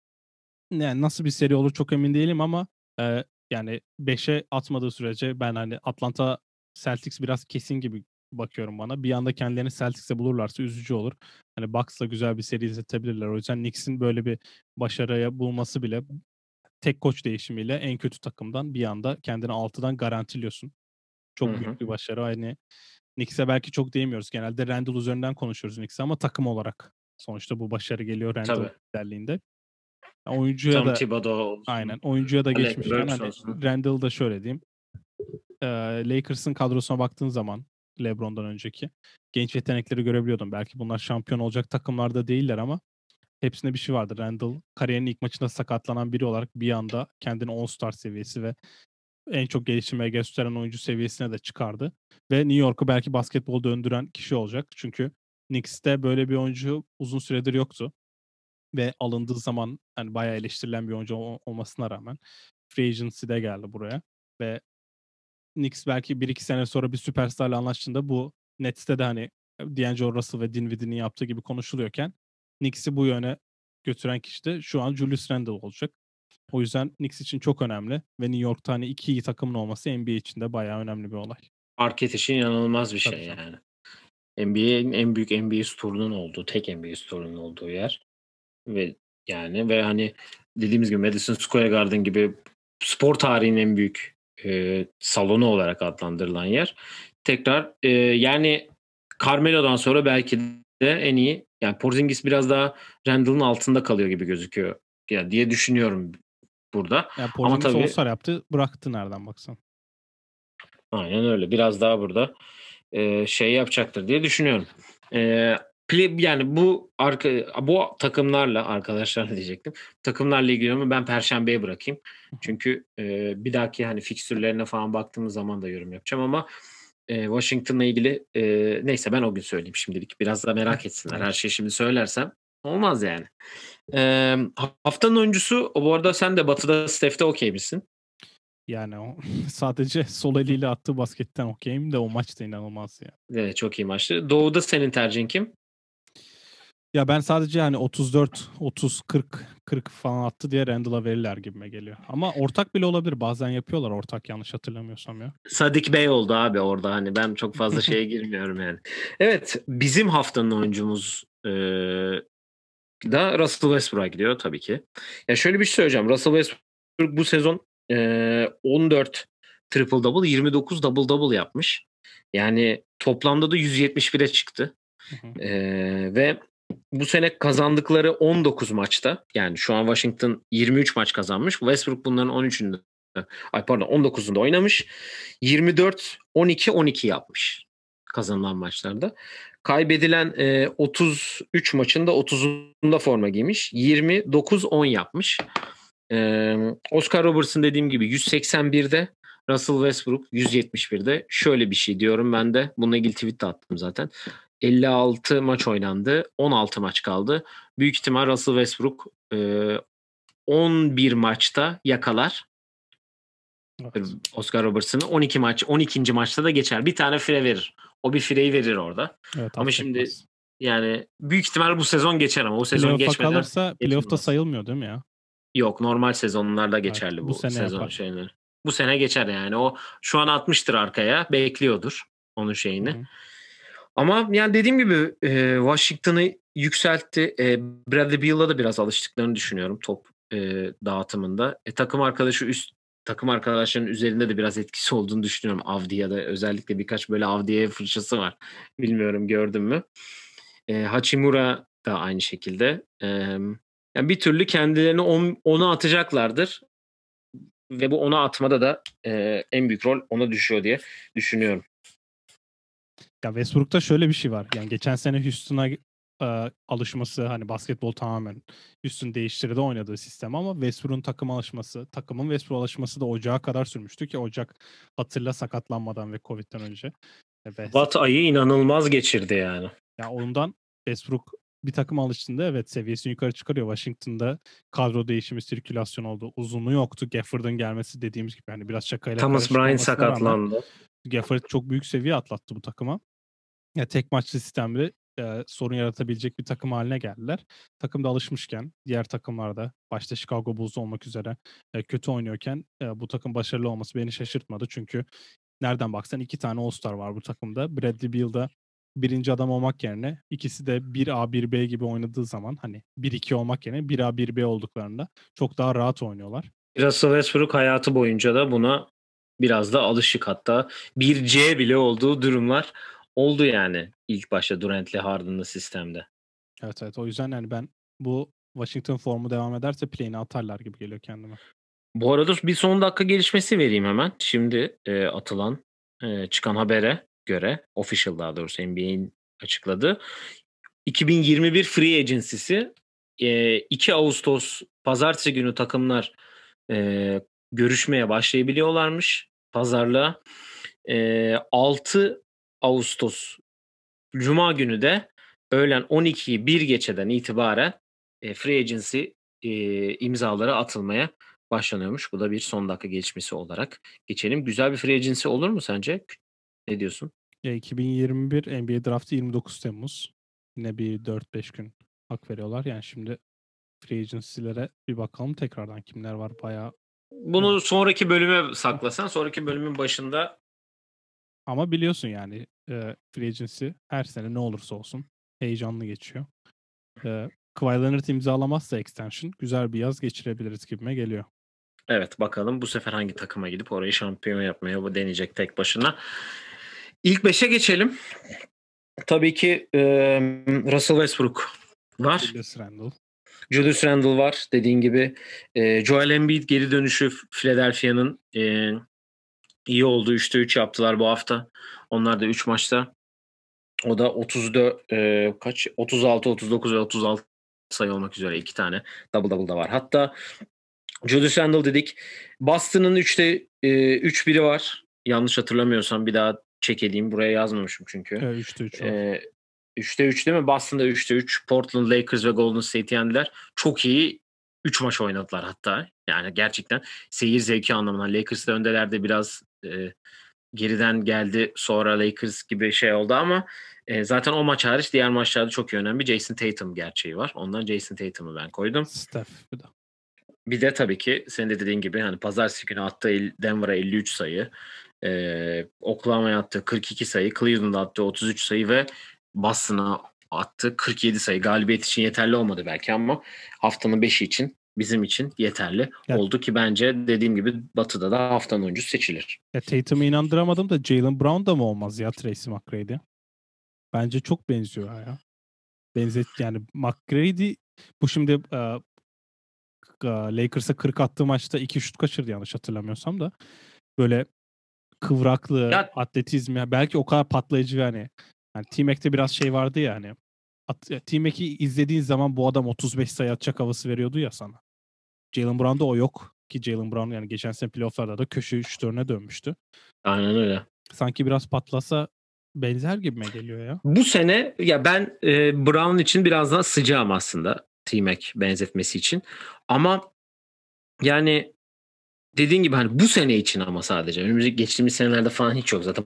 Yani nasıl bir seri olur çok emin değilim ama e, yani 5'e atmadığı sürece ben hani Atlanta Celtics biraz kesin gibi bakıyorum bana. Bir anda kendilerini Celtics'e bulurlarsa üzücü olur. Hani Bucks'la güzel bir seri izletebilirler. O yüzden Knicks'in böyle bir başarıya bulması bile tek koç değişimiyle en kötü takımdan bir anda kendini 6'dan garantiliyorsun. Çok Hı hı. büyük bir başarı. Hani Knicks'e belki çok değmiyoruz. Genelde Randall üzerinden konuşuyoruz Knicks'e ama takım olarak sonuçta bu başarı geliyor Randall Tabii. Liderliğinde. Oyuncuya Tom da Thibodeau olsun. Aynen. Oyuncuya da geçmişken hani olsun. Randall'ı da şöyle diyeyim. Ee, Lakers'ın kadrosuna baktığın zaman LeBron'dan önceki genç yetenekleri görebiliyordum. Belki bunlar şampiyon olacak takımlarda değiller ama hepsinde bir şey vardı. Randall kariyerinin ilk maçında sakatlanan biri olarak bir anda kendini All-Star seviyesi ve en çok gelişime gösteren oyuncu seviyesine de çıkardı. Ve New York'u belki basketbol döndüren kişi olacak. Çünkü Knicks'te böyle bir oyuncu uzun süredir yoktu. Ve alındığı zaman hani bayağı eleştirilen bir oyuncu ol- olmasına rağmen Free Agency'de geldi buraya. Ve Knicks belki 1-2 sene sonra bir süperstarla anlaştığında bu Nets'te de hani D'Angelo Russell ve Dinwiddie'nin yaptığı gibi konuşuluyorken Knicks'i bu yöne götüren kişi de şu an Julius Randle olacak. O yüzden Knicks için çok önemli ve New York'ta hani iki iyi takımın olması NBA için de bayağı önemli bir olay. Parket için inanılmaz bir Tabii şey canım. yani. NBA'in en büyük NBA turunun olduğu, tek NBA turunun olduğu yer. Ve yani ve hani dediğimiz gibi Madison Square Garden gibi spor tarihinin en büyük e, salonu olarak adlandırılan yer. Tekrar e, yani Carmelo'dan sonra belki de en iyi yani Porzingis biraz daha Randall'ın altında kalıyor gibi gözüküyor ya diye düşünüyorum burada. Yani Porzingis tabii- All-Star yaptı bıraktı nereden baksan. Aynen öyle. Biraz daha burada e, şey yapacaktır diye düşünüyorum. E, yani bu arka bu takımlarla arkadaşlarla diyecektim. Takımlarla ilgili ama ben perşembeye bırakayım. Çünkü e, bir dahaki hani fikstürlerine falan baktığımız zaman da yorum yapacağım ama e, Washington'la ilgili e, neyse ben o gün söyleyeyim şimdilik. Biraz da merak *laughs* etsinler. Her şeyi şimdi söylersem olmaz yani. E, haftanın oyuncusu bu arada sen de Batı'da Steph'te okey misin? Yani o *laughs* sadece sol eliyle attığı basketten okeyim de o maç da inanılmaz ya. Evet çok iyi maçtı. Doğu'da senin tercihin kim? Ya ben sadece hani 34, 30, 40, 40 falan attı diye Randall'a verirler gibime geliyor. Ama ortak bile olabilir. Bazen yapıyorlar ortak yanlış hatırlamıyorsam ya. Sadik Bey oldu abi orada hani ben çok fazla *laughs* şeye girmiyorum yani. Evet bizim haftanın oyuncumuz e, da Russell Westbrook'a gidiyor tabii ki. Ya şöyle bir şey söyleyeceğim. Russell Westbrook bu sezon e, 14 triple double 29 double double yapmış. Yani toplamda da 171'e çıktı. E, ve bu sene kazandıkları 19 maçta yani şu an Washington 23 maç kazanmış. Westbrook bunların 13'ünde ay pardon 19'unda oynamış. 24 12 12 yapmış kazanılan maçlarda. Kaybedilen e, 33 maçında 30'unda forma giymiş. 29 10 yapmış. E, Oscar Robertson dediğim gibi 181'de Russell Westbrook 171'de. Şöyle bir şey diyorum ben de. Bununla ilgili tweet de attım zaten. 56 maç oynandı. 16 maç kaldı. Büyük ihtimal Russell Westbrook e, 11 maçta yakalar. Evet. Oscar Robertson'ı 12 maç 12. maçta da geçer. Bir tane fire verir. O bir fireyi verir orada. Evet, ama şimdi yani büyük ihtimal bu sezon geçer ama o sezon Playoff'a geçmeden kalırsa playoff'ta sayılmıyor değil mi ya? Yok normal sezonlarda geçerli evet, bu, bu sene sezon yapar. şeyleri. Bu sene geçer yani. O şu an atmıştır arkaya. Bekliyordur onun şeyini. Hı-hı. Ama yani dediğim gibi e, Washington'ı yükseltti. E, Bradley Beal'la da biraz alıştıklarını düşünüyorum top e, dağıtımında. E, takım arkadaşı üst takım arkadaşlarının üzerinde de biraz etkisi olduğunu düşünüyorum Avdia'da. Özellikle birkaç böyle Avdia'ya fırçası var. Bilmiyorum gördün mü? E, Hachimura da aynı şekilde. E, yani bir türlü kendilerini on, ona atacaklardır. Ve bu ona atmada da e, en büyük rol ona düşüyor diye düşünüyorum. Ya Westbrook'ta şöyle bir şey var. Yani geçen sene Houston'a e, alışması hani basketbol tamamen Houston değiştirdi oynadığı sistem ama Westbrook'un takım alışması, takımın Westbrook alışması da Ocağa kadar sürmüştü ki Ocak hatırla sakatlanmadan ve Covid'den önce. Ve Watt ayı inanılmaz geçirdi yani. Ya ondan Westbrook bir takım alıştığında evet seviyesini yukarı çıkarıyor. Washington'da kadro değişimi, sirkülasyon oldu. Uzunluğu yoktu. Gafford'ın gelmesi dediğimiz gibi hani biraz şakayla Thomas Bryant sakatlandı. Gafford çok büyük seviye atlattı bu takıma. Ya tek maçlı sistemde e, sorun yaratabilecek bir takım haline geldiler. Takım da alışmışken diğer takımlarda başta Chicago Bulls olmak üzere e, kötü oynuyorken e, bu takım başarılı olması beni şaşırtmadı. Çünkü nereden baksan iki tane All-Star var bu takımda. Bradley Beal'da birinci adam olmak yerine ikisi de 1A 1B gibi oynadığı zaman hani 1-2 olmak yerine 1A 1B olduklarında çok daha rahat oynuyorlar. Russell Westbrook hayatı boyunca da buna biraz da alışık hatta 1C bile olduğu durumlar oldu yani ilk başta Durant'li Harden'lı sistemde. Evet evet o yüzden yani ben bu Washington formu devam ederse play'ini atarlar gibi geliyor kendime. Bu arada bir son dakika gelişmesi vereyim hemen. Şimdi e, atılan e, çıkan habere göre official daha doğrusu NBA'in açıkladı. 2021 Free Agency'si e, 2 Ağustos pazartesi günü takımlar e, görüşmeye başlayabiliyorlarmış pazarlığa. E, 6 Ağustos Cuma günü de öğlen 12'yi bir geçeden itibaren e, Free Agency e, imzaları atılmaya başlanıyormuş. Bu da bir son dakika gelişmesi olarak geçelim. Güzel bir Free Agency olur mu sence? Ne diyorsun? Ya 2021 NBA Draft'ı 29 Temmuz. Yine bir 4-5 gün hak veriyorlar. Yani şimdi Free Agency'lere bir bakalım tekrardan kimler var bayağı. Bunu sonraki bölüme saklasan sonraki bölümün başında ama biliyorsun yani e, Free Agency her sene ne olursa olsun heyecanlı geçiyor. E, Kawhi Leonard imzalamazsa extension güzel bir yaz geçirebiliriz gibime geliyor. Evet bakalım bu sefer hangi takıma gidip orayı şampiyon yapmaya deneyecek tek başına. İlk beşe geçelim. Tabii ki e, Russell Westbrook var. Julius Randle. Julius Randle var dediğin gibi. E, Joel Embiid geri dönüşü Philadelphia'nın e, iyi oldu. 3'te 3 yaptılar bu hafta. Onlar da 3 maçta. O da 34 e, kaç 36 39 ve 36 sayı olmak üzere iki tane double double da var. Hatta Julius Randle dedik. Boston'ın 3'te e, 3 biri var. Yanlış hatırlamıyorsam bir daha check edeyim. Buraya yazmamışım çünkü. Evet 3'te 3 e, 3'te 3 değil mi? Boston'da 3'te 3. Portland, Lakers ve Golden State yendiler. Çok iyi 3 maç oynadılar hatta. Yani gerçekten seyir zevki anlamında. Lakers'da öndelerde biraz e, geriden geldi sonra Lakers gibi şey oldu ama e, zaten o maç hariç diğer maçlarda çok iyi önemli Jason Tatum gerçeği var. Ondan Jason Tatum'u ben koydum. Steph bir de. Bir de tabii ki senin de dediğin gibi hani pazartesi günü attığı Denver'a 53 sayı, e, Oklahoma'ya attığı 42 sayı, Cleveland'a attığı 33 sayı ve Boston'a attı 47 sayı. Galibiyet için yeterli olmadı belki ama haftanın 5'i için bizim için yeterli Ya- oldu ki bence dediğim gibi Batı'da da haftanın oyuncusu seçilir. Ya Tatum'u inandıramadım da Jalen Brown da mı olmaz ya Tracy McGrady? Bence çok benziyor ya. Benzet yani McGrady bu şimdi e, Lakers'a 40 attığı maçta 2 şut kaçırdı yanlış hatırlamıyorsam da. Böyle kıvraklığı, Ya- atletizmi belki o kadar patlayıcı yani. Yani T-Mac'te biraz şey vardı ya hani. T-Mac'i izlediğin zaman bu adam 35 sayı atacak havası veriyordu ya sana. Jalen Brown'da o yok. Ki Jalen Brown yani geçen sene playofflarda da köşe şutörüne dönmüştü. Aynen öyle. sanki biraz patlasa benzer gibime geliyor ya. Bu sene ya ben e, Brown için biraz daha sıcağım aslında T-Mac benzetmesi için. Ama yani dediğin gibi hani bu sene için ama sadece. Önümüzdeki geçtiğimiz senelerde falan hiç yok zaten.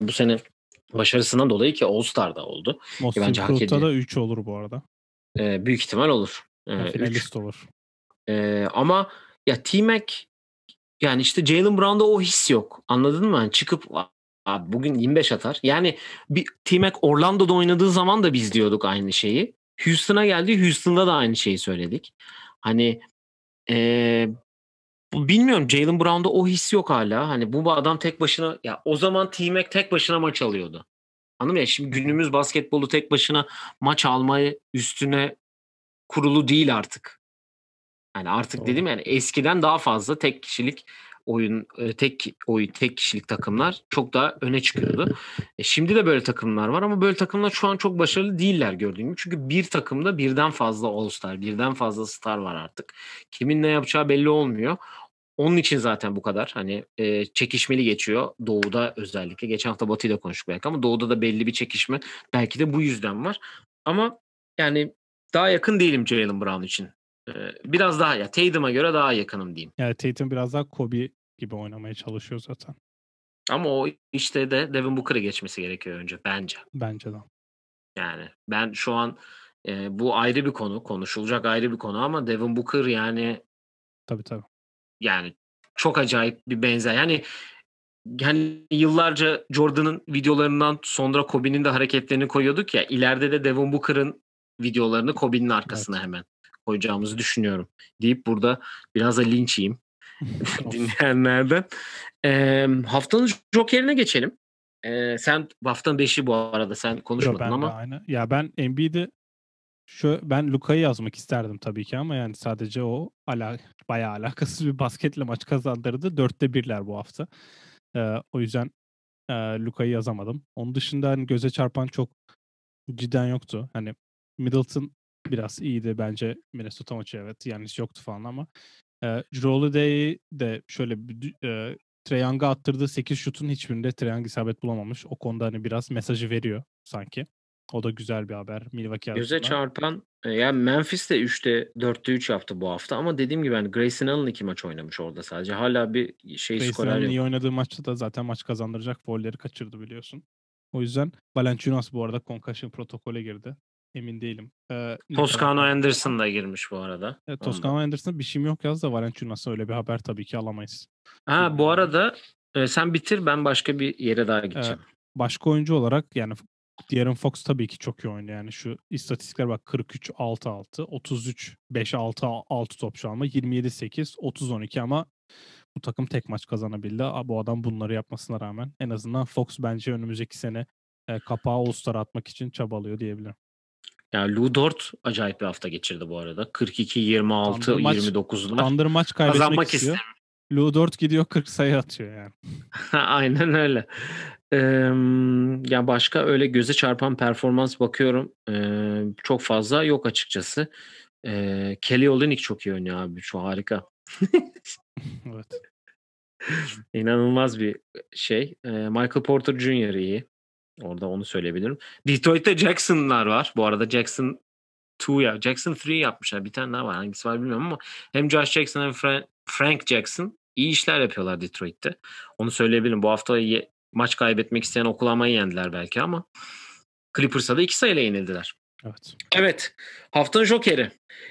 Bu sene başarısından dolayı ki All Star'da oldu. Most bence hak ediyor. da 3 olur bu arada. E, büyük ihtimal olur. E, Yani üç. finalist olur. E, ama ya T-Mac yani işte Jalen Brown'da o his yok. Anladın mı? Hani çıkıp abi bugün 25 atar. Yani bir T-Mac Orlando'da oynadığı zaman da biz diyorduk aynı şeyi. Houston'a geldi. Houston'da da aynı şeyi söyledik. Hani bu- bilmiyorum Jalen Brown'da o his yok hala. Hani bu adam tek başına ya o zaman T-Mac tek başına maç alıyordu. Anladın mı? ya? Şimdi günümüz basketbolu tek başına maç almayı üstüne kurulu değil artık. Yani artık Doğru. dedim yani eskiden daha fazla tek kişilik oyun e, tek oyun tek kişilik takımlar çok daha öne çıkıyordu. E, şimdi de böyle takımlar var ama böyle takımlar şu an çok başarılı değiller gördüğüm gibi. Çünkü bir takımda birden fazla All-Star, birden fazla star var artık. Kimin ne yapacağı belli olmuyor. Onun için zaten bu kadar hani e, çekişmeli geçiyor Doğu'da özellikle. Geçen hafta Batı'yla konuştuk belki ama Doğu'da da belli bir çekişme belki de bu yüzden var. Ama yani daha yakın değilim Jalen Brown için. Biraz daha ya Tatum'a göre daha yakınım diyeyim. Yani Tatum biraz daha Kobe gibi oynamaya çalışıyor zaten. Ama o işte de Devin Booker'ı geçmesi gerekiyor önce bence. Bence de. Yani ben şu an e, bu ayrı bir konu, konuşulacak ayrı bir konu ama Devin Booker yani Tabii tabii. yani çok acayip bir benzer. Yani yani yıllarca Jordan'ın videolarından sonra Kobe'nin de hareketlerini koyuyorduk ya. ileride de Devin Booker'ın videolarını Kobe'nin arkasına hemen koyacağımızı düşünüyorum. Deyip burada biraz da linç yiyeyim *laughs* dinleyenlerden. Ee, haftanın Joker'ine geçelim. Ee, sen haftanın 5'i bu arada sen Yo, konuşmadın ben de ama aynı. Ya ben Embiid'i şu ben Luka'yı yazmak isterdim tabii ki ama yani sadece o ala, bayağı alakasız bir basketle maç kazandırdı. Dörtte birler bu hafta. Ee, o yüzden e, Luka'yı yazamadım. Onun dışında hani göze çarpan çok cidden yoktu. Hani Middleton biraz iyiydi bence Minnesota maçı evet. Yani hiç yoktu falan ama e, Drew Holiday'i de şöyle bir e, Trae Young'a attırdığı 8 şutun hiçbirinde Trae Young isabet bulamamış. O konuda hani biraz mesajı veriyor sanki. O da güzel bir haber Milwaukee göze açısından. çarpan yani Memphis de 3'te 4'te 3 yaptı bu hafta ama dediğim gibi hani Grayson Allen iki maç oynamış orada sadece. Hala bir şey Grayson skorer yok. iyi oynadığı maçta da zaten maç kazandıracak golleri kaçırdı biliyorsun. O yüzden Valanciunas bu arada concussion protokole girdi. Emin değilim. Ee, Toscano Anderson da girmiş bu arada. Evet, Ondan. Toscano Anderson'da bir şeyim yok yaz da Valanciunas'a öyle bir haber tabii ki alamayız. Ha bu arada e, sen bitir ben başka bir yere daha gideceğim. Başka oyuncu olarak yani De'Aaron Fox tabii ki çok iyi oynuyor. Yani şu istatistikler bak 43 6 6, 33 5 6 6 top anda 27 8, 30 12 ama bu takım tek maç kazanabildi. Bu adam bunları yapmasına rağmen en azından Fox bence önümüzdeki sene e, kapağı All-Star atmak için çabalıyor diyebilirim. Yani Lou Dort acayip bir hafta geçirdi bu arada. 42 26 Thunder maç- 29'lar. Thunder maç kaybetmek Kazanmak istiyor. Lou Dort gidiyor 40 sayı atıyor yani. *laughs* Aynen öyle. Ee, ya başka öyle göze çarpan performans bakıyorum. Ee, çok fazla yok açıkçası. Ee, Kelly Olynyk çok iyi oynuyor abi. Şu harika. *laughs* evet. İnanılmaz bir şey. Ee, Michael Porter Jr. iyi. Orada onu söyleyebilirim. Detroit'te Jackson'lar var. Bu arada Jackson 2 ya. Jackson 3 yapmışlar. Bir tane daha var. Hangisi var bilmiyorum ama hem Josh Jackson hem Fra- Frank Jackson iyi işler yapıyorlar Detroit'te. Onu söyleyebilirim. Bu hafta ye- maç kaybetmek isteyen Oklahoma'yı yendiler belki ama Clippers'a da iki sayıyla yenildiler. Evet. Evet. Haftanın Joker'i.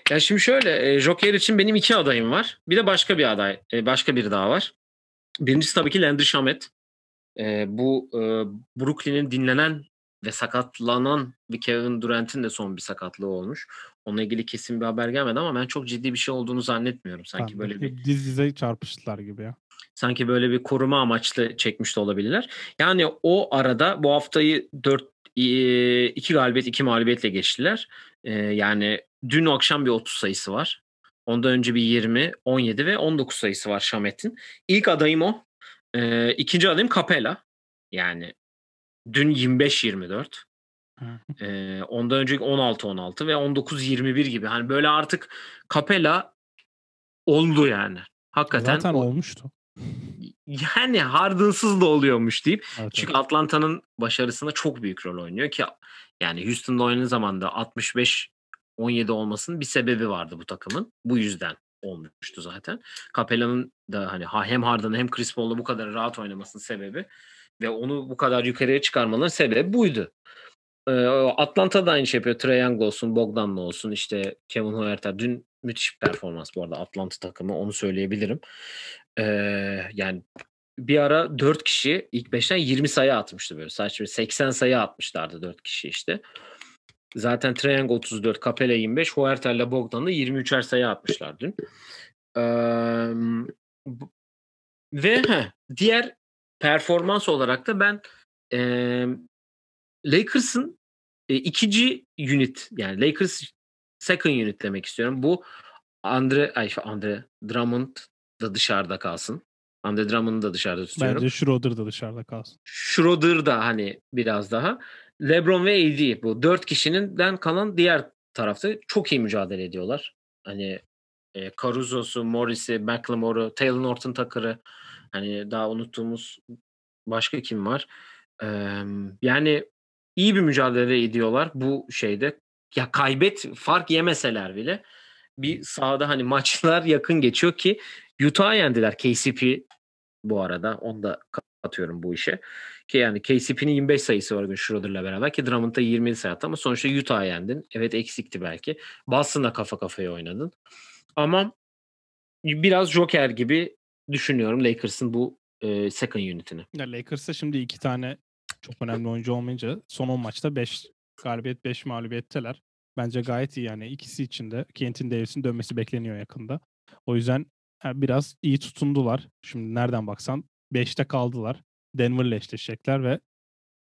Ya şimdi şöyle e, Joker için benim iki adayım var. Bir de başka bir aday. e, başka bir daha var. Birincisi tabii ki Landry Shamet. E, bu e, Brooklyn'in dinlenen ve sakatlanan bir Kevin Durant'in de son bir sakatlığı olmuş. Onunla ilgili kesin bir haber gelmedi ama ben çok ciddi bir şey olduğunu zannetmiyorum. Sanki Ben böyle bir diz dize çarpıştılar gibi ya. sanki böyle bir koruma amaçlı çekmiş de olabilirler. Yani o arada bu haftayı 4 2 galibiyet 2 mağlubiyetle geçtiler. Ee, yani dün akşam bir 30 sayısı var. Ondan önce bir 20, 17 ve 19 sayısı var Şamet'in. İlk adayım o. Ee, ikinci adayım Capella. Yani dün 25-24. Hı. Ee, ondan önceki 16-16 ve 19-21 gibi. Hani böyle artık Capella oldu yani. Hakikaten Zaten o- olmuştu. yani Harden'sız da oluyormuş deyip. Evet, Çünkü evet. Atlanta'nın başarısında çok büyük rol oynuyor ki yani Houston'da oynadığı zaman da 65 17 olmasının bir sebebi vardı bu takımın. Bu yüzden olmuştu zaten. Capella'nın da hani ha- hem Harden'ı hem Chris Paul'la bu kadar rahat oynamasının sebebi ve onu bu kadar yukarıya çıkarmaların sebebi buydu. Atlanta da aynı şey yapıyor. Trae Young olsun, Bogdan'la olsun, işte Kevin Huerter. Dün müthiş bir performans bu arada Atlanta takımı. Onu söyleyebilirim. Ee, yani bir ara 4 kişi ilk 5'ten 20 sayı atmıştı böyle. Saçma 80 sayı atmışlardı 4 kişi işte. Zaten Young 34, Capella 25, Huerter'le Bogdan'da 23'er sayı atmışlar dün. Ee, ve heh, diğer performans olarak da ben eee Lakers'ın e, ikinci unit yani Lakers second unit demek istiyorum. Bu Andre ay Andre Drummond da dışarıda kalsın. Andre Drummond'u da dışarıda tutuyorum. Bence Schroeder da dışarıda kalsın. Schroeder da hani biraz daha. LeBron ve AD bu dört kişinin kalan diğer tarafta çok iyi mücadele ediyorlar. Hani e, Caruso'su, Morris'i, McLemore'u, Taylor Norton Tucker'ı hani daha unuttuğumuz başka kim var? Ee, yani iyi bir mücadele ediyorlar bu şeyde. Ya kaybet fark yemeseler bile bir sahada hani maçlar *laughs* yakın geçiyor ki Utah'a yendiler KCP bu arada. Onu da atıyorum bu işe. Ki yani KCP'nin 25 sayısı var Schroeder'la beraber ki Drummond'da 27 sayı attı ama sonuçta Utah'a yendin. Evet eksikti belki. Boston'la kafa kafaya oynadın. Ama biraz Joker gibi düşünüyorum Lakers'ın bu e, second unitini. Ya Lakers'ta şimdi iki tane çok önemli oyuncu olmayınca son 10 maçta 5 galibiyet 5 mağlubiyetteler. Bence gayet iyi yani ikisi için de Kentin Davis'in dönmesi bekleniyor yakında. O yüzden biraz iyi tutundular. Şimdi nereden baksan 5'te kaldılar. Denver'la eşleşecekler ve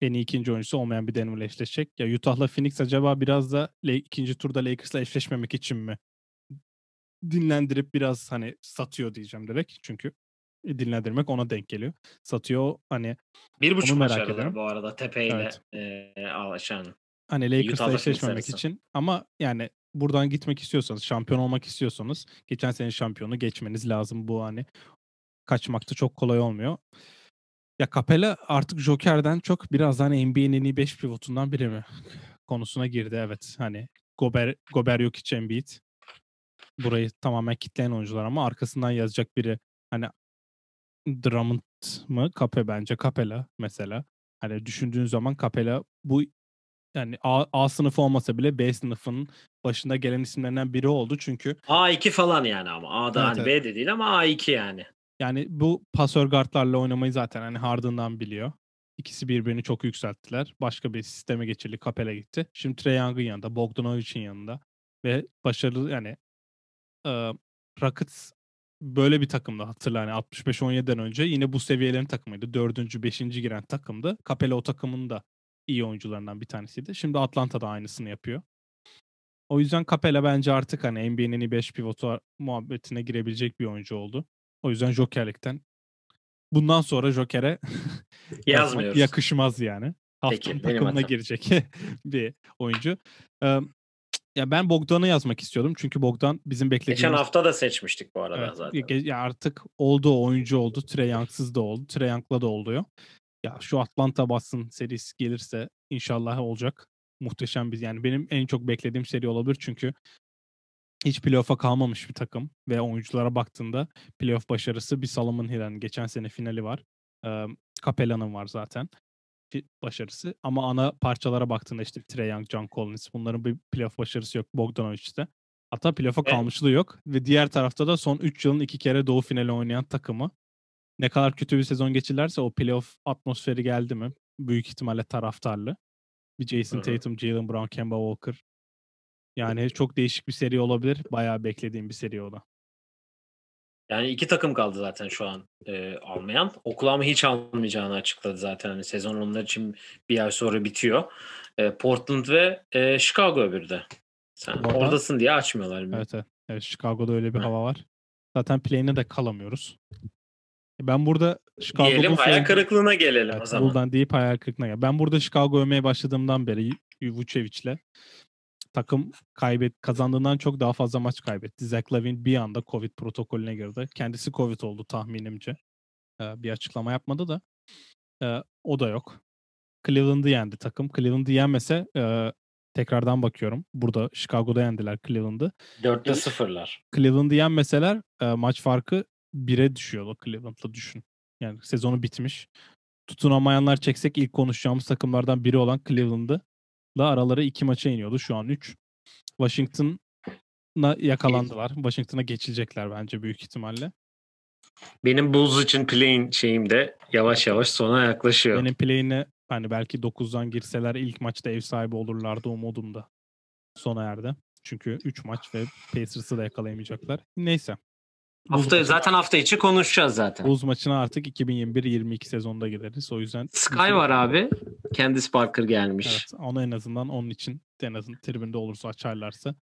en iyi ikinci oyuncusu olmayan bir Denver'la eşleşecek. Ya Utah'la Phoenix acaba biraz da ikinci turda Lakers'la eşleşmemek için mi dinlendirip biraz hani satıyor diyeceğim direkt. Çünkü e, dinlendirmek ona denk geliyor. Satıyor hani Bir buçuk Onu maç merak aradılar bu arada Tepe ile Evet. e, aşağının. hani Lakers'la eşleşmemek için ama yani buradan gitmek istiyorsanız, şampiyon olmak istiyorsanız geçen sene şampiyonu geçmeniz lazım bu hani. Kaçmakta çok kolay olmuyor. Ya Capella artık Joker'den çok biraz hani NBA'nin en iyi 5 pivotundan biri mi? Konusuna girdi evet. Hani Gober, Gober yok hiç Embiid. Burayı tamamen kitleyen oyuncular ama arkasından yazacak biri hani Drummond mı? Kape bence. Capella mesela. Hani düşündüğün zaman Capella bu yani A, A sınıfı olmasa bile B sınıfının başında gelen isimlerinden biri oldu. Çünkü A2 falan yani ama. A'da Evet, hani B de değil ama A2 yani. Yani bu pasör guardlarla oynamayı zaten hani Harden'dan biliyor. İkisi birbirini çok yükselttiler. Başka bir sisteme geçildi. Capella gitti. Şimdi Trae Young'ın yanında. Bogdanovic'in yanında. Ve başarılı yani e, Rockets böyle bir takımdı hatırla hani 65-17'den önce yine bu seviyelerin takımıydı. Dördüncü, beşinci giren takımdı. Capella o takımın da iyi oyuncularından bir tanesiydi. Şimdi Atlanta'da aynısını yapıyor. O yüzden Capella bence artık hani NBA'nin en iyi 5 pivotu muhabbetine girebilecek bir oyuncu oldu. O yüzden Joker'likten bundan sonra Joker'e *laughs* Yazmıyoruz. yakışmaz yani. Haftanın takımına girecek *laughs* bir oyuncu. Ee, ya ben Bogdan'ı yazmak istiyordum. Çünkü Bogdan bizim beklediğimiz... Geçen hafta da seçmiştik bu arada Evet, zaten. ya artık oldu oyuncu oldu. Trey Young'sız da oldu. Trey Young'la da oluyor. Ya şu Atlanta Boston serisi gelirse inşallah olacak. Muhteşem bir yani benim en çok beklediğim seri olabilir çünkü hiç playoff'a kalmamış bir takım ve oyunculara baktığında playoff başarısı bir Solomon Hill'in geçen sene finali var. Ee, Capella'nın var zaten başarısı. Ama ana parçalara baktığında işte Trae Young, John Collins bunların bir playoff başarısı yok Bogdanovic'te. Hatta playoff'a Evet. kalmışlığı yok. Ve diğer tarafta da son 3 yılın iki kere doğu finali oynayan takımı. Ne kadar kötü bir sezon geçirlerse o playoff atmosferi geldi mi? Büyük ihtimalle taraftarlı. Bir Jason Hı hı. Tatum, Jalen Brown, Kemba Walker. Yani çok değişik bir seri olabilir. Bayağı beklediğim bir seri o da. Yani iki takım kaldı zaten şu an e, almayan. Oklahoma hiç almayacağını açıkladı zaten. Hani sezon onlar için bir ay sonra bitiyor. E, Portland ve e, Chicago öbürü de. Sen arada- oradasın diye açmıyorlar. Evet. Evet, evet. evet Chicago'da öyle bir Hı. hava var. Zaten play'ine de kalamıyoruz. Ben burada Chicago Diyelim hayal kırıklığına gelelim o Evet, zaman. Buradan deyip hayal kırıklığına gel. Ben burada Chicago övmeye başladığımdan beri Vucevic'le takım kaybet kazandığından çok daha fazla maç kaybetti. Zach Lavin bir anda Covid protokolüne girdi. Kendisi Covid oldu tahminimce. Ee, bir açıklama yapmadı da. Ee, o da yok. Cleveland'ı yendi takım. Cleveland'ı yenmese e, tekrardan bakıyorum. Burada Chicago'da yendiler Cleveland'ı. 4'te 0'lar. Cleveland'ı yenmeseler e, maç farkı 1'e düşüyordu Cleveland'la düşün. Yani sezonu bitmiş. Tutunamayanlar çeksek ilk konuşacağımız takımlardan biri olan Cleveland'ı araları iki maça iniyordu. Şu an 3. Washington'a yakalandılar. Washington'a geçilecekler bence büyük ihtimalle. Benim Bulls için play'in şeyim de yavaş yavaş sona yaklaşıyor. Benim play'ine hani belki 9'dan girseler ilk maçta ev sahibi olurlardı umudum da sona erdi. Çünkü 3 maç ve Pacers'ı da yakalayamayacaklar. Neyse. Hafta zaten hafta içi konuşacağız zaten. Bulls maçına artık 2021-22 sezonda gideriz. O yüzden Sky var abi. Candice Parker gelmiş. Evet, onu en azından onun için en azından tribünde olursa açarlarsa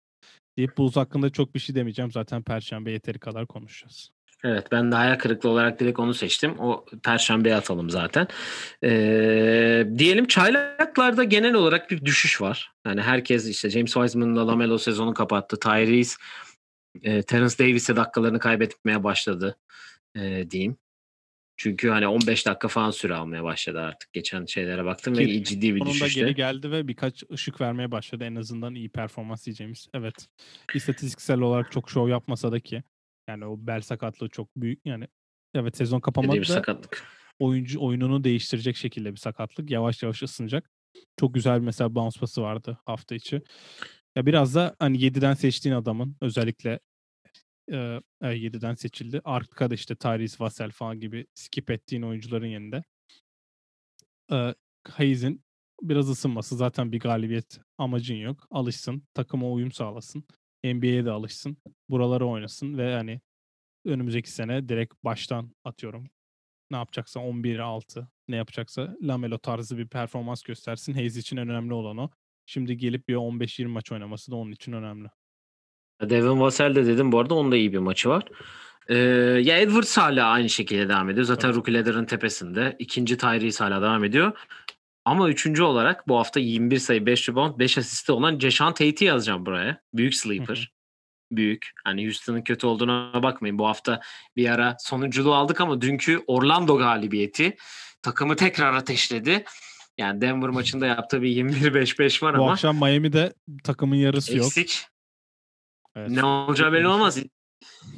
deyip Bulls hakkında çok bir şey demeyeceğim. Zaten Perşembe yeteri kadar konuşacağız. Evet ben de hayal kırıklığı olarak direkt onu seçtim. O perşembeye atalım zaten. Ee, diyelim çaylaklarda genel olarak bir düşüş var. Yani herkes işte James Wiseman'la Lamelo sezonu kapattı. Tyrese e, Terence Davis'e dakikalarını kaybetmeye başladı e, diyeyim. Çünkü hani 15 dakika falan süre almaya başladı artık. Geçen şeylere baktım ve Ki ciddi bir Sonunda düşüşte. geri geldi ve birkaç ışık vermeye başladı. En azından iyi performans diyeceğimiz. Evet. İstatistiksel olarak çok şov yapmasa da ki yani o bel sakatlığı çok büyük. Yani evet sezon kapanmadı bir sakatlık. oyuncu oyununu değiştirecek şekilde bir sakatlık. Yavaş yavaş ısınacak. Çok güzel mesela bounce pası vardı hafta içi. Ya biraz da hani 7'den seçtiğin adamın özellikle e, e, 7'den seçildi. Arkada işte Tyrese Vassell falan gibi skip ettiğin oyuncuların yanında. E, Hayes'in biraz ısınması zaten bir galibiyet amacın yok. Alışsın, takıma uyum sağlasın. NBA'ye de alışsın. Buralara oynasın ve hani önümüzdeki sene direkt baştan atıyorum. Ne yapacaksa 11-6 ne yapacaksa Lamelo tarzı bir performans göstersin. Hayes için önemli olan o. Şimdi gelip bir 15-20 maç oynaması da onun için önemli. Devin Vassell de dedim bu arada onun da iyi bir maçı var. Ee, ya Edwards hala aynı şekilde devam ediyor. Zaten Evet. rookie ladder'ın tepesinde. İkinci Tyrese hala devam ediyor. Ama üçüncü olarak bu hafta 21 sayı 5 rebound 5 asisti olan Jason Tate'i yazacağım buraya. Büyük sleeper. Büyük. Hani Houston'ın kötü olduğuna bakmayın. Bu hafta bir ara sonunculuğu aldık ama dünkü Orlando galibiyeti takımı tekrar ateşledi. Yani Denver maçında yaptığı bir 21-5-5 var Bu ama akşam Miami'de takımın yarısı yok. eksik. Evet. Ne olacağı belli olmaz.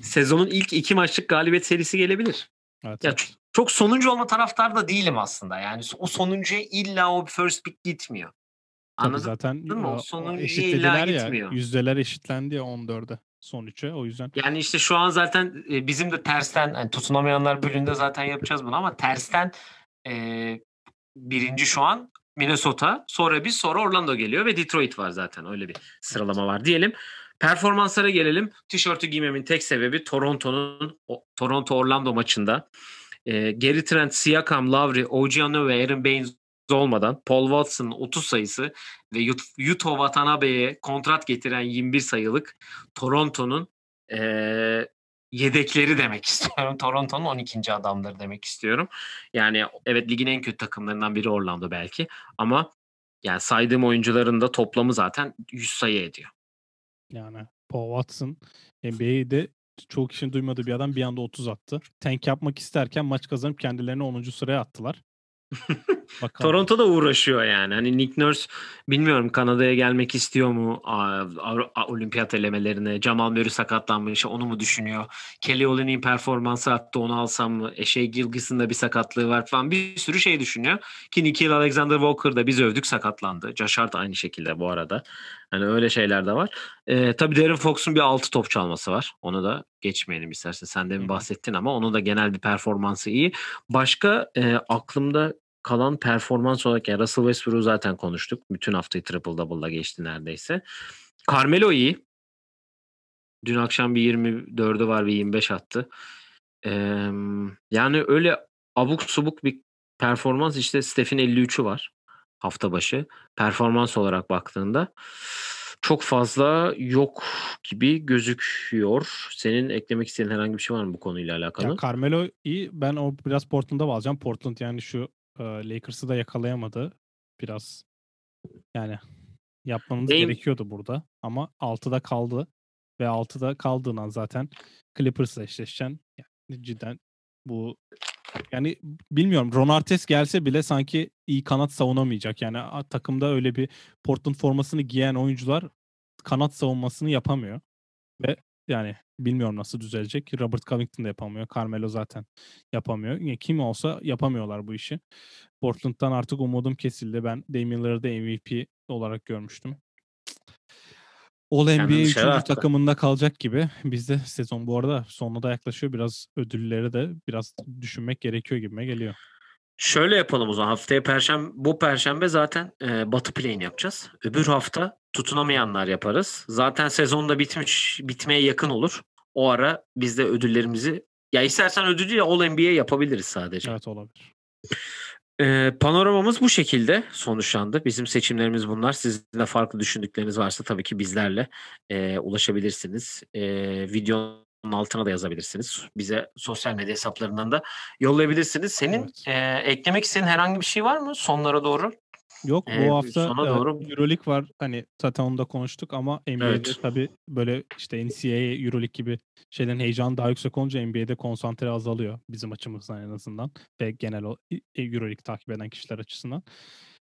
Sezonun ilk iki maçlık galibiyet serisi gelebilir. Evet, Ya çok, çok sonuncu olma taraftar da değilim aslında. Yani o sonuncuya illa o first pick gitmiyor. Tabii Anladın zaten mı? O sonuncuya illa ya. gitmiyor. Yüzdeler eşitlendi ya 14'e son 3'e. O yüzden Yani işte şu an zaten e, bizim de tersten yani tutunamayanlar bölümünde zaten yapacağız bunu ama tersten e, birinci şu an Minnesota sonra biz sonra Orlando geliyor ve Detroit var zaten öyle bir sıralama var diyelim. Performanslara gelelim. Tişörtü giymemin tek sebebi Toronto'nun Toronto Orlando maçında e, Gary Trent, Siakam, Lowry, OG Anunoby ve Aaron Baines olmadan Paul Watson'ın 30 sayısı ve Yut- Yuto Watanabe'ye kontrat getiren 21 sayılık Toronto'nun eee, yedekleri demek istiyorum. *laughs* Toronto'nun 12. adamları demek istiyorum. Yani evet ligin en kötü takımlarından biri Orlando belki ama yani saydığım oyuncuların da toplamı zaten 100 sayı ediyor. yani Paul Watson NBA'de çoğu kişinin duymadığı bir adam bir anda 30 attı. Tank yapmak isterken maç kazanıp kendilerini 10. sıraya attılar. *laughs* Bakalım. Toronto da uğraşıyor yani. Hani Nick Nurse bilmiyorum Kanada'ya gelmek istiyor mu a, a, olimpiyat elemelerine. Jamal Murray sakatlanmış onu mu düşünüyor? Kelly Olyny'in performansı hatta onu alsam mı? Eşey Gilgis'in de bir sakatlığı var falan. Bir sürü şey düşünüyor. Ki Nikhil Alexander Walker da biz övdük sakatlandı. Josh Hart aynı şekilde bu arada. Hani öyle şeyler de var. Ee, tabii Darren Fox'un bir 6 top çalması var. Onu da geçmeyelim istersen. Sen de mi bahsettin ama onun da genel bir performansı iyi. Başka e, aklımda kalan performans olarak yani Russell Westbrook'u zaten konuştuk. Bütün haftayı triple double'la geçti neredeyse. Carmelo iyi. Dün akşam bir 24'ü var bir 25 attı. Ee, yani öyle abuk subuk bir performans işte Steph'in 53'ü var hafta başı. Performans olarak baktığında çok fazla yok gibi gözüküyor. Senin eklemek istediğin herhangi bir şey var mı bu konuyla alakalı? Ya Carmelo iyi. Ben o biraz Portland'a bağlayacağım. Portland yani şu e, Lakers'ı da yakalayamadı. Biraz yani yapmamız Benim- gerekiyordu burada. Ama 6'da kaldı. Ve 6'da kaldığından zaten Clippers'la eşleşeceksin. Yani cidden bu yani bilmiyorum Ron Artest gelse bile sanki iyi kanat savunamayacak. Yani takımda öyle bir Portland formasını giyen oyuncular kanat savunmasını yapamıyor. Ve yani bilmiyorum nasıl düzelecek. Robert Covington da yapamıyor. Carmelo zaten yapamıyor. Yani kim olsa yapamıyorlar bu işi. Portland'dan artık umudum kesildi. Ben Damian Lillard'ı MVP olarak görmüştüm. All NBA Kendini 3. dışarı attı. takımında kalacak gibi. Bizde sezon bu arada sonuna da yaklaşıyor. Biraz ödülleri de biraz düşünmek gerekiyor gibime geliyor. Şöyle yapalım o zaman. Haftaya perşembe, bu perşembe zaten e, Batı Play'ini yapacağız. Öbür hafta tutunamayanlar yaparız. Zaten sezonda bitmiş, bitmeye yakın olur. O ara biz de ödüllerimizi ya istersen ödül değil All NBA yapabiliriz sadece. Evet olabilir. E, panoramamız bu şekilde sonuçlandı. Bizim seçimlerimiz bunlar. Sizin de farklı düşündükleriniz varsa tabii ki bizlerle e, ulaşabilirsiniz. E, videonun altına da yazabilirsiniz. Bize sosyal medya hesaplarından da yollayabilirsiniz. Senin Evet. e, eklemek istediğin herhangi bir şey var mı sonlara doğru? Yok Ee, bu hafta sona e, doğru- Euroleague var. Hani zaten onu da konuştuk ama NBA'de Evet. tabii böyle işte NCAA, Euroleague gibi şeylerin heyecanı daha yüksek olunca NBA'de konsantre azalıyor bizim açımızdan en azından ve genel o Euroleague takip eden kişiler açısından.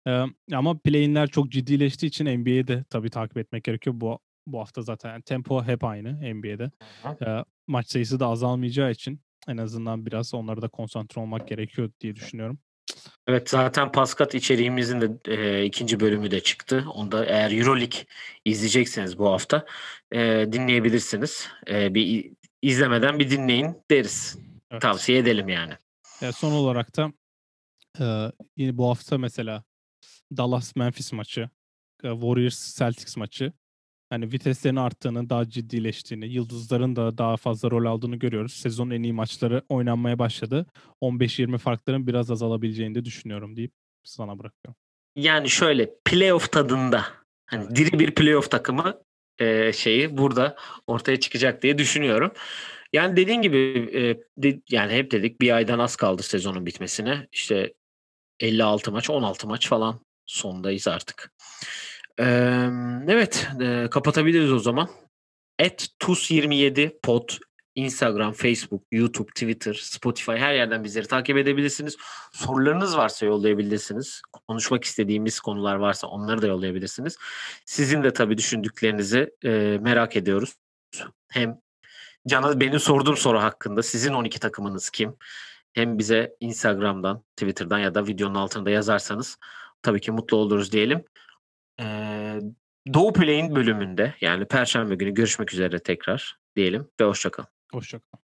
Ee, ama play-in'ler çok ciddileştiği için NBA'de de tabii takip etmek gerekiyor. Bu bu hafta zaten tempo hep aynı NBA'de. Ee, maç sayısı da azalmayacağı için en azından biraz onlara da konsantre olmak gerekiyor diye düşünüyorum. Evet zaten Paskat içeriğimizin de e, ikinci bölümü de çıktı. Onda eğer Euroleague izleyecekseniz bu hafta e, dinleyebilirsiniz. E, bir izlemeden bir dinleyin deriz. Evet. Tavsiye edelim yani. Ya son olarak da e, yine bu hafta mesela Dallas Memphis maçı, e, Warriors Celtics maçı hani viteslerin arttığını, daha ciddileştiğini, yıldızların da daha fazla rol aldığını görüyoruz. Sezonun en iyi maçları oynanmaya başladı. 15-20 farkların biraz azalabileceğini de düşünüyorum deyip sana bırakıyorum. Yani şöyle playoff tadında hani diri bir playoff takımı e, şeyi burada ortaya çıkacak diye düşünüyorum. Yani dediğin gibi e, de- yani hep dedik bir aydan az kaldı sezonun bitmesine. İşte 56 maç 16 maç falan sondayız artık. Evet e, kapatabiliriz o zaman. Et TUS27 pod Instagram, Facebook, YouTube, Twitter, Spotify her yerden bizleri takip edebilirsiniz. Sorularınız varsa yollayabilirsiniz. Konuşmak istediğimiz konular varsa onları da yollayabilirsiniz. Sizin de tabii düşündüklerinizi e, merak ediyoruz. Hem Can'a benim sorduğum soru hakkında sizin 12 takımınız kim? Hem bize Instagram'dan, Twitter'dan ya da videonun altında yazarsanız tabii ki mutlu oluruz diyelim. Ee, Doğu Play'in bölümünde yani Perşembe günü görüşmek üzere tekrar diyelim ve hoşçakalın. Hoşçakalın.